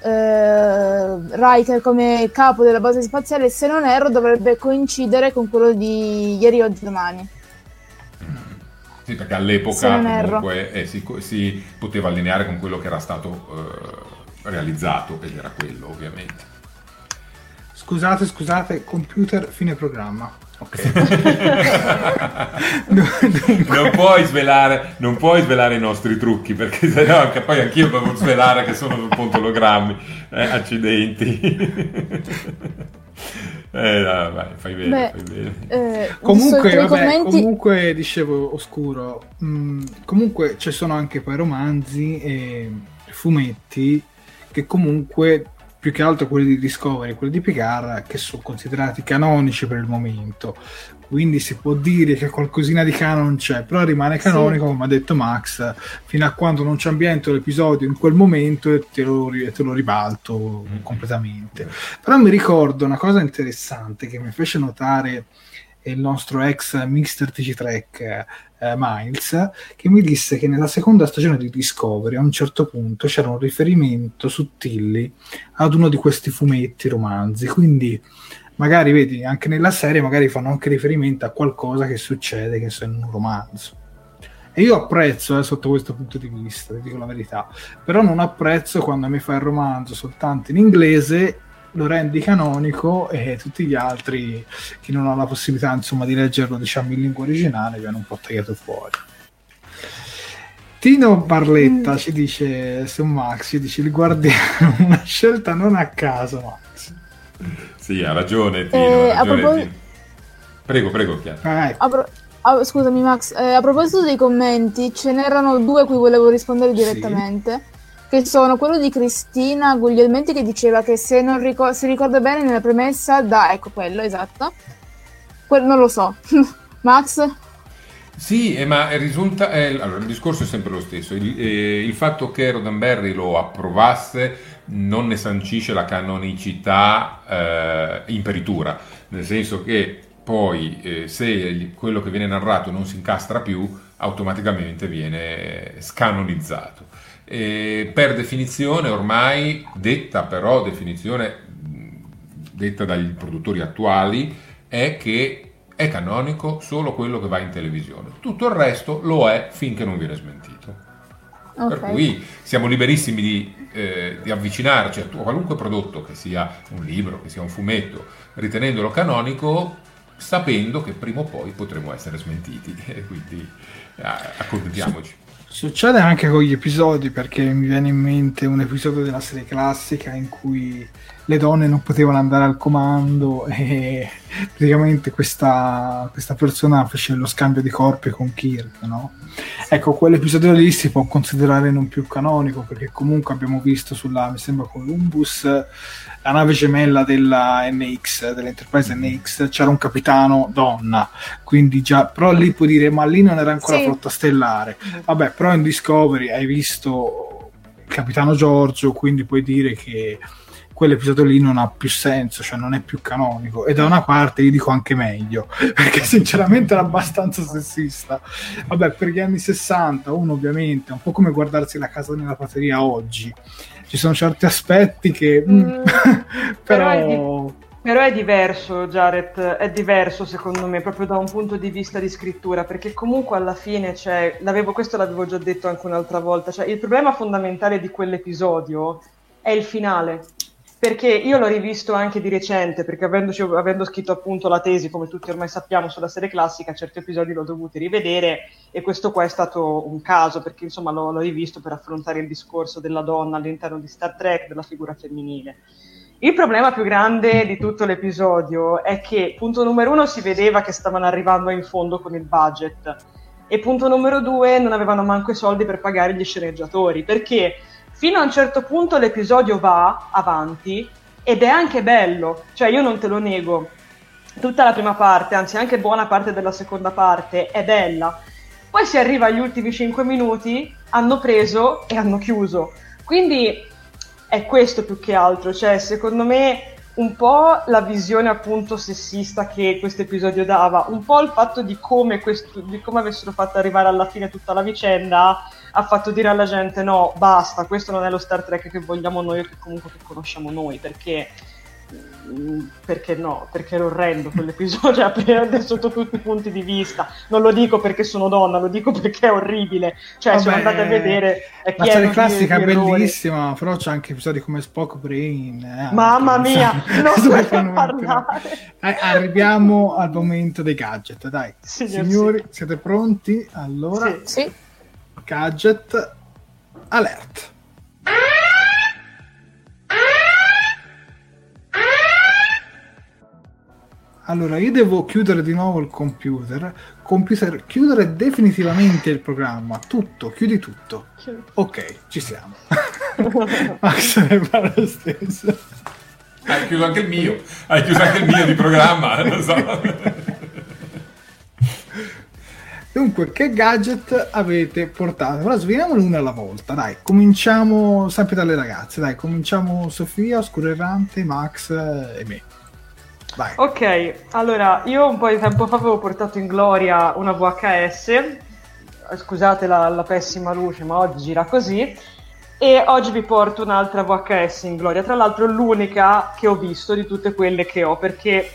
S4: eh, Riker come capo della base spaziale, se non erro, dovrebbe coincidere con quello di ieri, oggi, domani.
S3: Sì, perché
S4: Se
S3: all'epoca
S4: non erro.
S3: comunque eh, si, si poteva allineare con quello che era stato eh, realizzato, ed era quello ovviamente.
S1: Scusate, scusate, computer, fine programma. Ok.
S3: non, puoi svelare, non puoi svelare i nostri trucchi, perché sennò anche poi anch'io devo svelare che sono sul ponto ologrammi. Eh, accidenti. eh, no, vai, fai bene,
S4: Beh,
S3: fai bene.
S4: eh,
S1: Comunque, vabbè,
S4: commenti-
S1: comunque dicevo oscuro. mm, comunque ci sono anche poi romanzi e fumetti che comunque più che altro quelli di Discovery, quelli di Picard, che sono considerati canonici per il momento. Quindi si può dire che qualcosina di canon c'è, però rimane canonico, come ha detto Max, fino a quando non ci ambiento l'episodio in quel momento e te lo, te lo ribalto completamente. Però mi ricordo una cosa interessante che mi fece notare il nostro ex Mr. TG Trek eh, Miles, che mi disse che nella seconda stagione di Discovery a un certo punto c'era un riferimento sottili ad uno di questi fumetti romanzi, quindi magari vedi anche nella serie magari fanno anche riferimento a qualcosa che succede che sia in un romanzo. E io apprezzo eh, sotto questo punto di vista, vi dico la verità, però non apprezzo quando mi fa il romanzo soltanto in inglese lo rendi canonico e tutti gli altri chi non ha la possibilità insomma di leggerlo diciamo in lingua originale viene un po' tagliato fuori Tino Barletta ci dice su Max ci dice il guardiano una scelta non a caso Max
S3: Sì, ha ragione, Tino.
S4: Eh,
S3: ha
S4: a
S3: ragione,
S4: propos-
S3: Tino. Prego, prego, Chiara.
S1: Ah,
S4: A pro- ah, scusami Max, eh, a proposito dei commenti, ce n'erano due a cui volevo rispondere direttamente, che sono quello di Cristina Guglielmenti che diceva che se non ricor- si ricorda bene nella premessa da, ecco quello, esatto, Que- non lo so, Max?
S3: Sì, eh, ma risulta. eh, allora, il discorso è sempre lo stesso. Il, eh, il fatto che Roddenberry lo approvasse non ne sancisce la canonicità eh, imperitura, nel senso che poi eh, se quello che viene narrato non si incastra più, automaticamente viene scanonizzato. E per definizione, ormai detta però definizione detta dagli produttori attuali è che è canonico solo quello che va in televisione. Tutto il resto lo è finché non viene smentito. Per
S4: Ok.
S3: cui siamo liberissimi di, eh, di avvicinarci a qualunque prodotto, che sia un libro, che sia un fumetto, ritenendolo canonico, sapendo che prima o poi potremo essere smentiti. E quindi eh, accontentiamoci.
S1: Succede anche con gli episodi perché mi viene in mente un episodio della serie classica in cui le donne non potevano andare al comando e praticamente questa, questa persona fece lo scambio di corpi con Kirk, no? Ecco, quell'episodio lì si può considerare non più canonico perché comunque abbiamo visto sulla, mi sembra, Columbus, la nave gemella della NX, dell'Enterprise NX, c'era un capitano donna, quindi già, però lì puoi dire, ma lì non era ancora
S4: Sì.
S1: flotta stellare. Vabbè, però in Discovery hai visto il capitano Giorgio, quindi puoi dire che quell'episodio lì non ha più senso, cioè non è più canonico. E da una parte io dico anche meglio, perché sinceramente era abbastanza sessista. Vabbè, per gli anni 60, uno ovviamente, è un po' come guardarsi la casa nella prateria oggi. Ci sono certi aspetti che... mm,
S2: Però è
S1: però...
S2: di- Però è diverso, Jared, è diverso secondo me, proprio da un punto di vista di scrittura, perché comunque alla fine c'è, l'avevo, questo l'avevo già detto anche un'altra volta, cioè il problema fondamentale di quell'episodio è il finale. Perché io l'ho rivisto anche di recente, perché avendo scritto appunto la tesi, come tutti ormai sappiamo, sulla serie classica, certi episodi l'ho dovuti rivedere e questo qua è stato un caso, perché insomma l'ho, l'ho rivisto per affrontare il discorso della donna all'interno di Star Trek, della figura femminile. Il problema più grande di tutto l'episodio è che, punto numero uno, si vedeva che stavano arrivando in fondo con il budget e punto numero due, non avevano manco i soldi per pagare gli sceneggiatori, perché fino a un certo punto l'episodio va avanti ed è anche bello, cioè io non te lo nego, tutta la prima parte, anzi anche buona parte della seconda parte è bella, poi si arriva agli ultimi 5 minuti, hanno preso e hanno chiuso, quindi è questo più che altro, cioè secondo me un po' la visione appunto sessista che questo episodio dava, un po' il fatto di come, questo, di come avessero fatto arrivare alla fine tutta la vicenda ha fatto dire alla gente no, basta, questo non è lo Star Trek che vogliamo noi o che comunque che conosciamo noi, perché mm, perché no, perché era orrendo quell'episodio cioè, sotto tutti i punti di vista. Non lo dico perché sono donna, lo dico perché è orribile. Cioè,
S1: Vabbè,
S2: se andate a vedere è
S1: La serie classica è
S2: errori.
S1: bellissima, però c'è anche episodi come Spock Brain. eh,
S2: Mamma mia, non.
S1: Eh, arriviamo al momento dei gadget, dai.
S2: Signor
S1: Signori, siete pronti? Allora,
S2: Sì.
S4: Sì.
S1: Gadget alert. Allora, io devo chiudere di nuovo il computer. Computer, chiudere definitivamente il programma. Tutto, chiudi tutto. Ok, ci siamo. Max ne fa lo stesso.
S3: Hai chiuso anche il mio, hai chiuso anche il mio di programma, lo so.
S1: Dunque, che gadget avete portato? Ora sveniamolo una alla volta, dai. Cominciamo sempre dalle ragazze, dai. Cominciamo Sofia, Oscuro Max e me. Vai.
S2: Ok, allora io un po' di tempo fa avevo portato in gloria una VHS, eh, scusate la, la pessima luce, ma oggi gira così, e oggi vi porto un'altra VHS in gloria, tra l'altro l'unica che ho visto di tutte quelle che ho, perché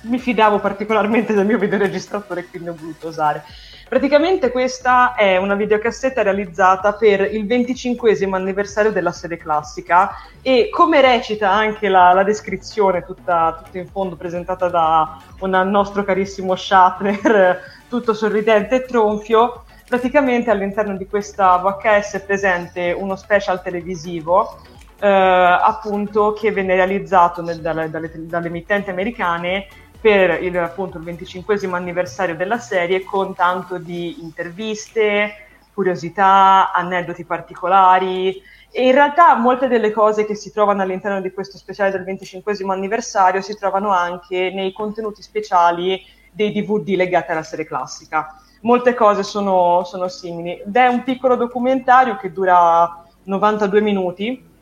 S2: mi fidavo particolarmente del mio videoregistratore quindi ho voluto usare. Praticamente questa è una videocassetta realizzata per il 25 anniversario della serie classica e come recita anche la, la descrizione tutta, tutta in fondo presentata da un nostro carissimo Shatner, tutto sorridente e tronfio, praticamente all'interno di questa VHS è presente uno special televisivo eh, appunto che venne realizzato nel- dalle, dalle- dalle emittenti americane per il, appunto, il 25 anniversario della serie con tanto di interviste, curiosità, aneddoti particolari e in realtà molte delle cose che si trovano all'interno di questo speciale del 25 anniversario si trovano anche nei contenuti speciali dei DVD legati alla serie classica. Molte cose sono, sono simili è un piccolo documentario che dura 92 minuti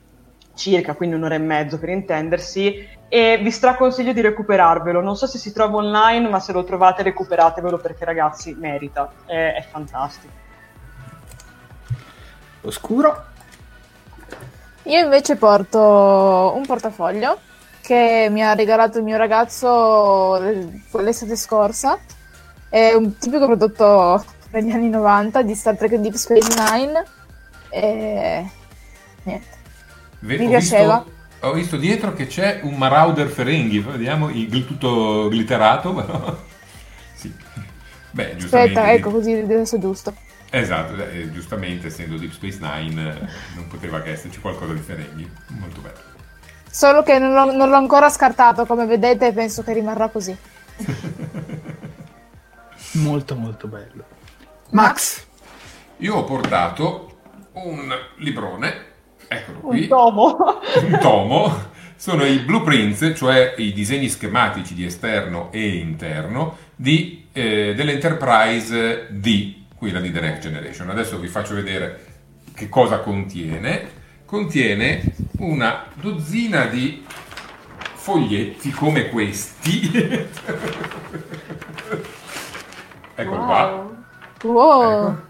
S2: circa, quindi un'ora e mezzo per intendersi, e vi straconsiglio di recuperarvelo. Non so se si trova online, ma se lo trovate recuperatevelo perché ragazzi merita, è, è fantastico.
S1: Oscuro.
S4: Io invece porto un portafoglio che mi ha regalato il mio ragazzo l'estate scorsa. È un tipico prodotto degli anni 90 di Star Trek Deep Space Nine. E niente.
S3: Ve-
S4: Mi
S3: ho
S4: piaceva.
S3: Visto, ho visto dietro che c'è un Marauder Ferenghi, vediamo il, tutto glitterato, però... sì. Beh, giustamente.
S4: Aspetta, ecco così adesso è giusto.
S3: Esatto, eh, giustamente essendo Deep Space Nine eh, non poteva che esserci qualcosa di Ferenghi, molto bello.
S4: Solo che non l'ho, non l'ho ancora scartato, come vedete, penso che rimarrà così.
S1: Molto molto bello. Max.
S3: Io ho portato un librone, eccolo qui.
S2: Un tomo.
S3: un tomo sono i blueprints, cioè i disegni schematici di esterno e interno di, eh, dell'Enterprise D, quella di The Next Generation. Adesso vi faccio vedere che cosa contiene. Contiene una dozzina di foglietti come questi. Eccolo qua.
S4: Wow,
S3: Ecco.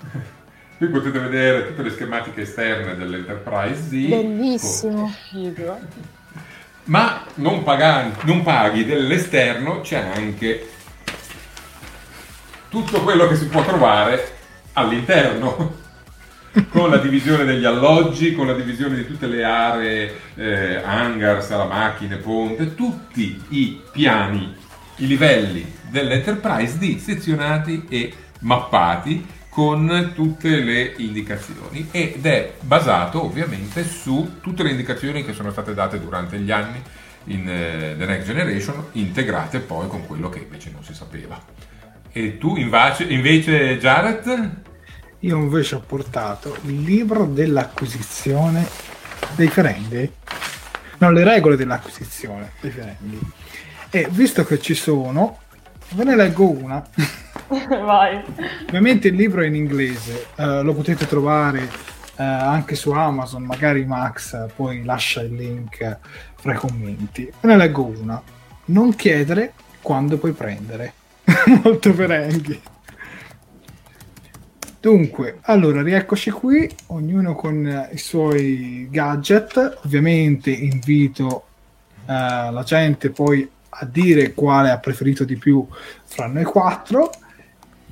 S3: Qui potete vedere tutte le schematiche esterne dell'Enterprise D.
S4: bellissimo.
S2: Figo.
S3: Ma non, paga- non paghi dell'esterno, c'è anche tutto quello che si può trovare all'interno. con la divisione degli alloggi, con la divisione di tutte le aree, eh, hangar, sala macchine, ponte, tutti i piani, i livelli dell'Enterprise disezionati e mappati con tutte le indicazioni ed è basato ovviamente su tutte le indicazioni che sono state date durante gli anni in uh, The Next Generation, integrate poi con quello che invece non si sapeva. E tu invece, invece Jared?
S1: Io invece ho portato il libro dell'acquisizione dei ferendi. No, le regole dell'acquisizione dei ferendi. E visto che ci sono, ve ne leggo una.
S2: Vai.
S1: Ovviamente il libro è in inglese, eh, lo potete trovare eh, anche su Amazon, magari Max poi lascia il link fra i commenti. Ve ne leggo una. Non chiedere quando puoi prendere. Molto perenghi. Dunque, allora rieccoci qui, ognuno con i suoi gadget. Ovviamente invito eh, la gente poi a dire quale ha preferito di più fra noi quattro.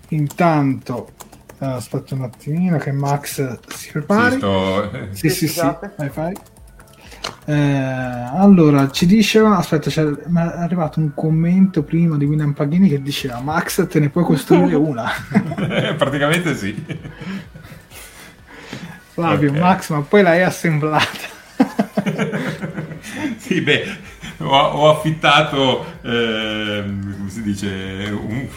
S1: Intanto uh, aspetta un attimino che Max si prepari.
S3: Sì, sto-
S1: sì sì sì, vai fai Eh, allora ci diceva aspetta c'è, mi è arrivato un commento prima di William Paghini che diceva Max te ne puoi costruire una.
S3: Praticamente sì.
S1: Flavio
S3: Ok.
S1: Max ma poi l'hai assemblata.
S3: Sì, beh, ho, ho affittato, ehm, come si dice, un,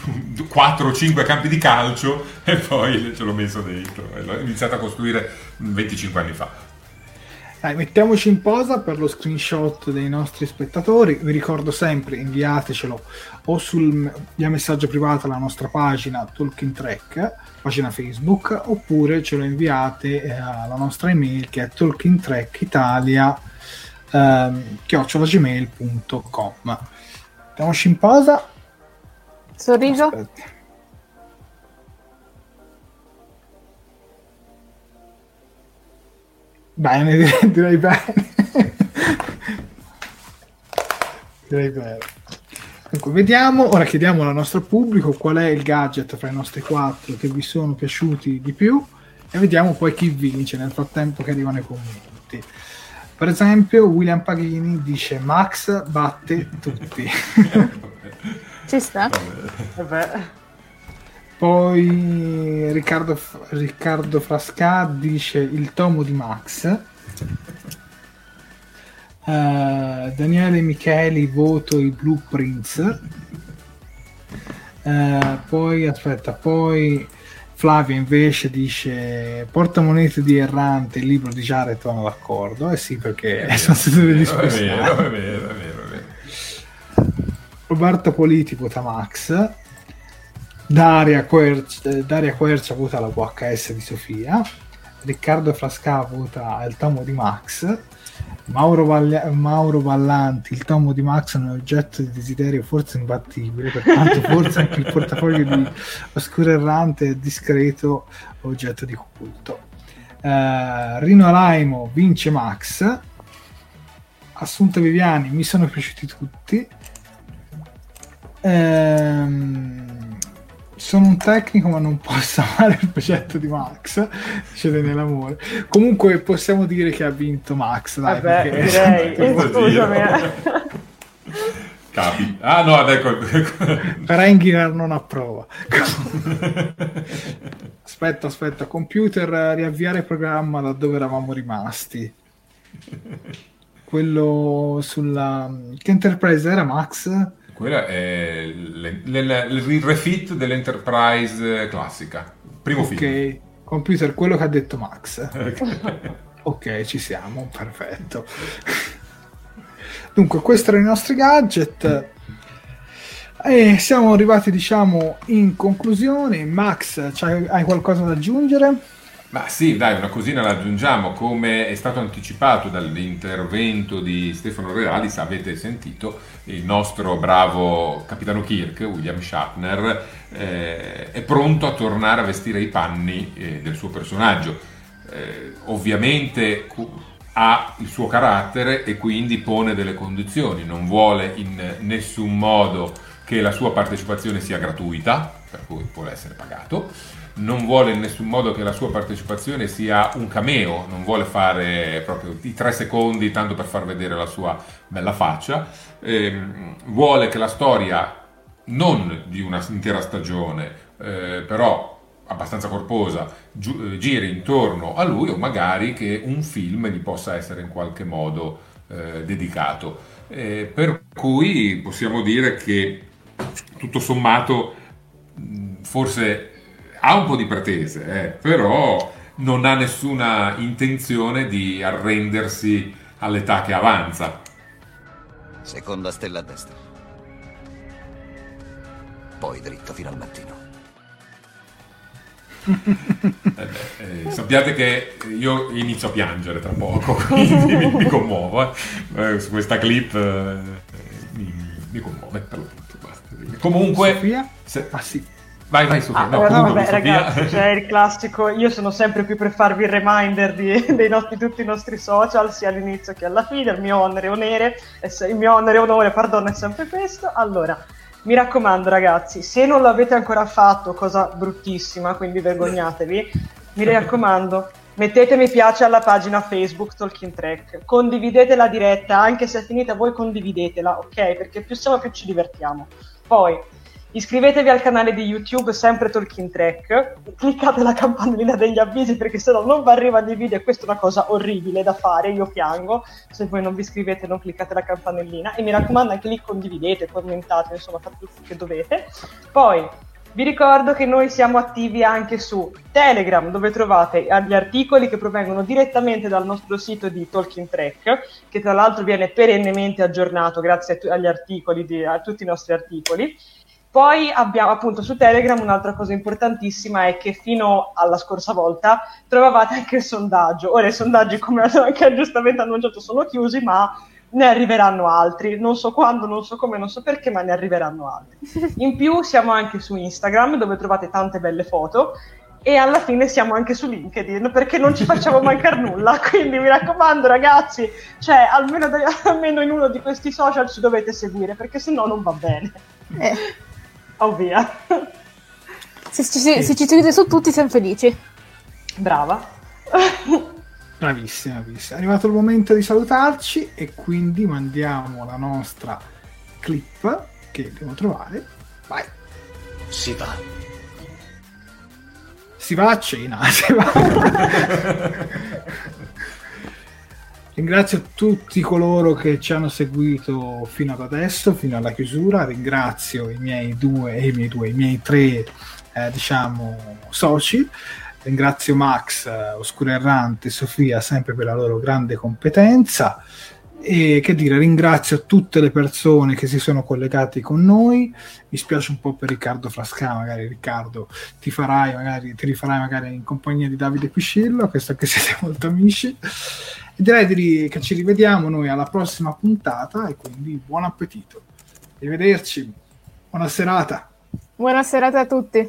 S3: 4 o 5 campi di calcio e poi ce l'ho messo dentro. E L'ho iniziato a costruire 25 anni fa.
S1: Dai, mettiamoci in posa per lo screenshot dei nostri spettatori. Vi ricordo sempre, inviatecelo o sul, via messaggio privato alla nostra pagina Talking Track, pagina Facebook, oppure ce lo inviate eh, alla nostra email che è talkingtrackitalia ehm, chiocciolagmail.com. Mettiamoci in posa.
S4: Sorriso?
S1: Aspetta. Bene, direi, direi bene. direi bene. Dunque, vediamo, ora chiediamo al nostro pubblico qual è il gadget fra i nostri quattro che vi sono piaciuti di più e vediamo poi chi vince nel frattempo che arrivano i commenti. Per esempio, William Paghini dice Max batte tutti.
S4: Ci sta?
S2: Vabbè.
S1: Poi Riccardo, Riccardo Frasca dice il tomo di Max. Eh, Daniele Micheli voto i blueprints. Eh, poi aspetta, poi Flavia invece dice portamonete di Errante, il libro di Jared vanno d'accordo. Eh sì, perché sono state delle
S3: È
S1: discussioni.
S3: vero, è vero, è vero, è vero.
S1: Roberto Politi vota Max, Daria, Quercia, Daria Quercia vota la VHS di Sofia, Riccardo Frasca vota il tomo di Max, Mauro, Vaglia- Mauro Vallanti, il tomo di Max è un oggetto di desiderio forse imbattibile, pertanto forse anche il portafoglio di Oscuro Errante è discreto oggetto di culto. Eh, Rino Alaimo vince Max, Assunta Viviani mi sono piaciuti tutti. Ehm, sono un tecnico ma non posso amare il progetto di Max dice Daniele Amore comunque possiamo dire che ha vinto Max dai,
S2: Vabbè,
S1: perché-
S2: direi.
S3: Questo
S2: Scusami. eh.
S3: Capi. Ah no, ecco.
S1: Ferenginar non approva aspetta aspetta computer eh, riavviare il programma da dove eravamo rimasti quello sulla che Enterprise era Max?
S3: Quello è il refit dell'Enterprise classica. Primo film.
S1: ok computer quello che ha detto Max Ok, ci siamo, perfetto. Dunque, questi erano i nostri gadget. E siamo arrivati, diciamo, in conclusione. Max, hai qualcosa da aggiungere?
S3: Ma sì, dai, una cosina la aggiungiamo, come è stato anticipato dall'intervento di Stefano Realis, avete sentito, il nostro bravo capitano Kirk, William Shatner, eh, è pronto a tornare a vestire i panni eh, del suo personaggio. Eh, ovviamente ha il suo carattere e quindi pone delle condizioni, non vuole in nessun modo che la sua partecipazione sia gratuita, per cui vuole essere pagato non vuole in nessun modo che la sua partecipazione sia un cameo, non vuole fare proprio i tre secondi tanto per far vedere la sua bella faccia, ehm, vuole che la storia non di una intera stagione, eh, però abbastanza corposa, gi- eh, giri intorno a lui o magari che un film gli possa essere in qualche modo eh, dedicato. Eh, per cui possiamo dire che tutto sommato forse ha un po' di pretese, eh, però non ha nessuna intenzione di arrendersi all'età che avanza.
S8: Seconda stella a destra. Poi dritto fino al mattino.
S3: Eh beh, eh, sappiate che io inizio a piangere tra poco, quindi mi, mi commuovo. eh. Eh, su questa clip eh, mi, mi commuove per l'appunto. Comunque,
S1: Sofia?
S3: se-
S1: Ah sì.
S3: Vai, vai, Sofia.
S2: Ah,
S3: No,
S2: no, vabbè, ragazzi, c'è il classico. Io sono sempre qui per farvi il reminder di, dei nostri, tutti i nostri social, sia all'inizio che alla fine. Il mio onere e onere, il mio onere e onore, perdono, è sempre questo. Allora, mi raccomando, ragazzi, se non l'avete ancora fatto, cosa bruttissima, quindi vergognatevi, mi raccomando. Mettete mi piace alla pagina Facebook Talking Track, condividete la diretta, anche se è finita voi condividetela, ok? Perché più siamo più ci divertiamo. Poi Iscrivetevi al canale di YouTube, sempre Talking Track. Cliccate la campanellina degli avvisi perché sennò non vi arrivano i video e questa è una cosa orribile da fare. Io piango se voi non vi iscrivete non cliccate la campanellina. E mi raccomando, anche lì condividete, commentate, insomma, fate tutto che dovete. Poi vi ricordo che noi siamo attivi anche su Telegram, dove trovate gli articoli che provengono direttamente dal nostro sito di Talking Track, che tra l'altro viene perennemente aggiornato grazie agli articoli, di- a tutti i nostri articoli. Poi abbiamo appunto su Telegram un'altra cosa importantissima è che fino alla scorsa volta trovavate anche il sondaggio. Ora i sondaggi, come anche giustamente annunciato, sono chiusi, ma ne arriveranno altri. Non so quando, non so come, non so perché, ma ne arriveranno altri. In più siamo anche su Instagram dove trovate tante belle foto e alla fine siamo anche su LinkedIn perché non ci facciamo mancare nulla. Quindi mi raccomando, ragazzi, cioè almeno, almeno in uno di questi social ci dovete seguire perché sennò non va bene.
S4: Eh,
S2: Oh via.
S4: se, ci- se- se ci seguite su tutti siamo felici.
S2: Brava.
S1: Bravissima, bravissima. È arrivato il momento di salutarci e quindi mandiamo la nostra clip che devo trovare. Vai.
S8: Si va.
S1: Si va a cena. si va. Ringrazio tutti coloro che ci hanno seguito fino ad adesso, fino alla chiusura. Ringrazio i miei due, i miei due, i miei tre, eh, diciamo, soci. Ringrazio Max, eh, Oscuro Errante Sofia sempre per la loro grande competenza. E che dire, ringrazio tutte le persone che si sono collegate con noi. Mi spiace un po' per Riccardo Frasca, magari Riccardo ti farai magari, ti rifarai magari in compagnia di Davide Piscillo, che so che siete molto amici. Direi di- che ci rivediamo noi alla prossima puntata e quindi buon appetito. Arrivederci, buona serata.
S4: Buona serata a tutti.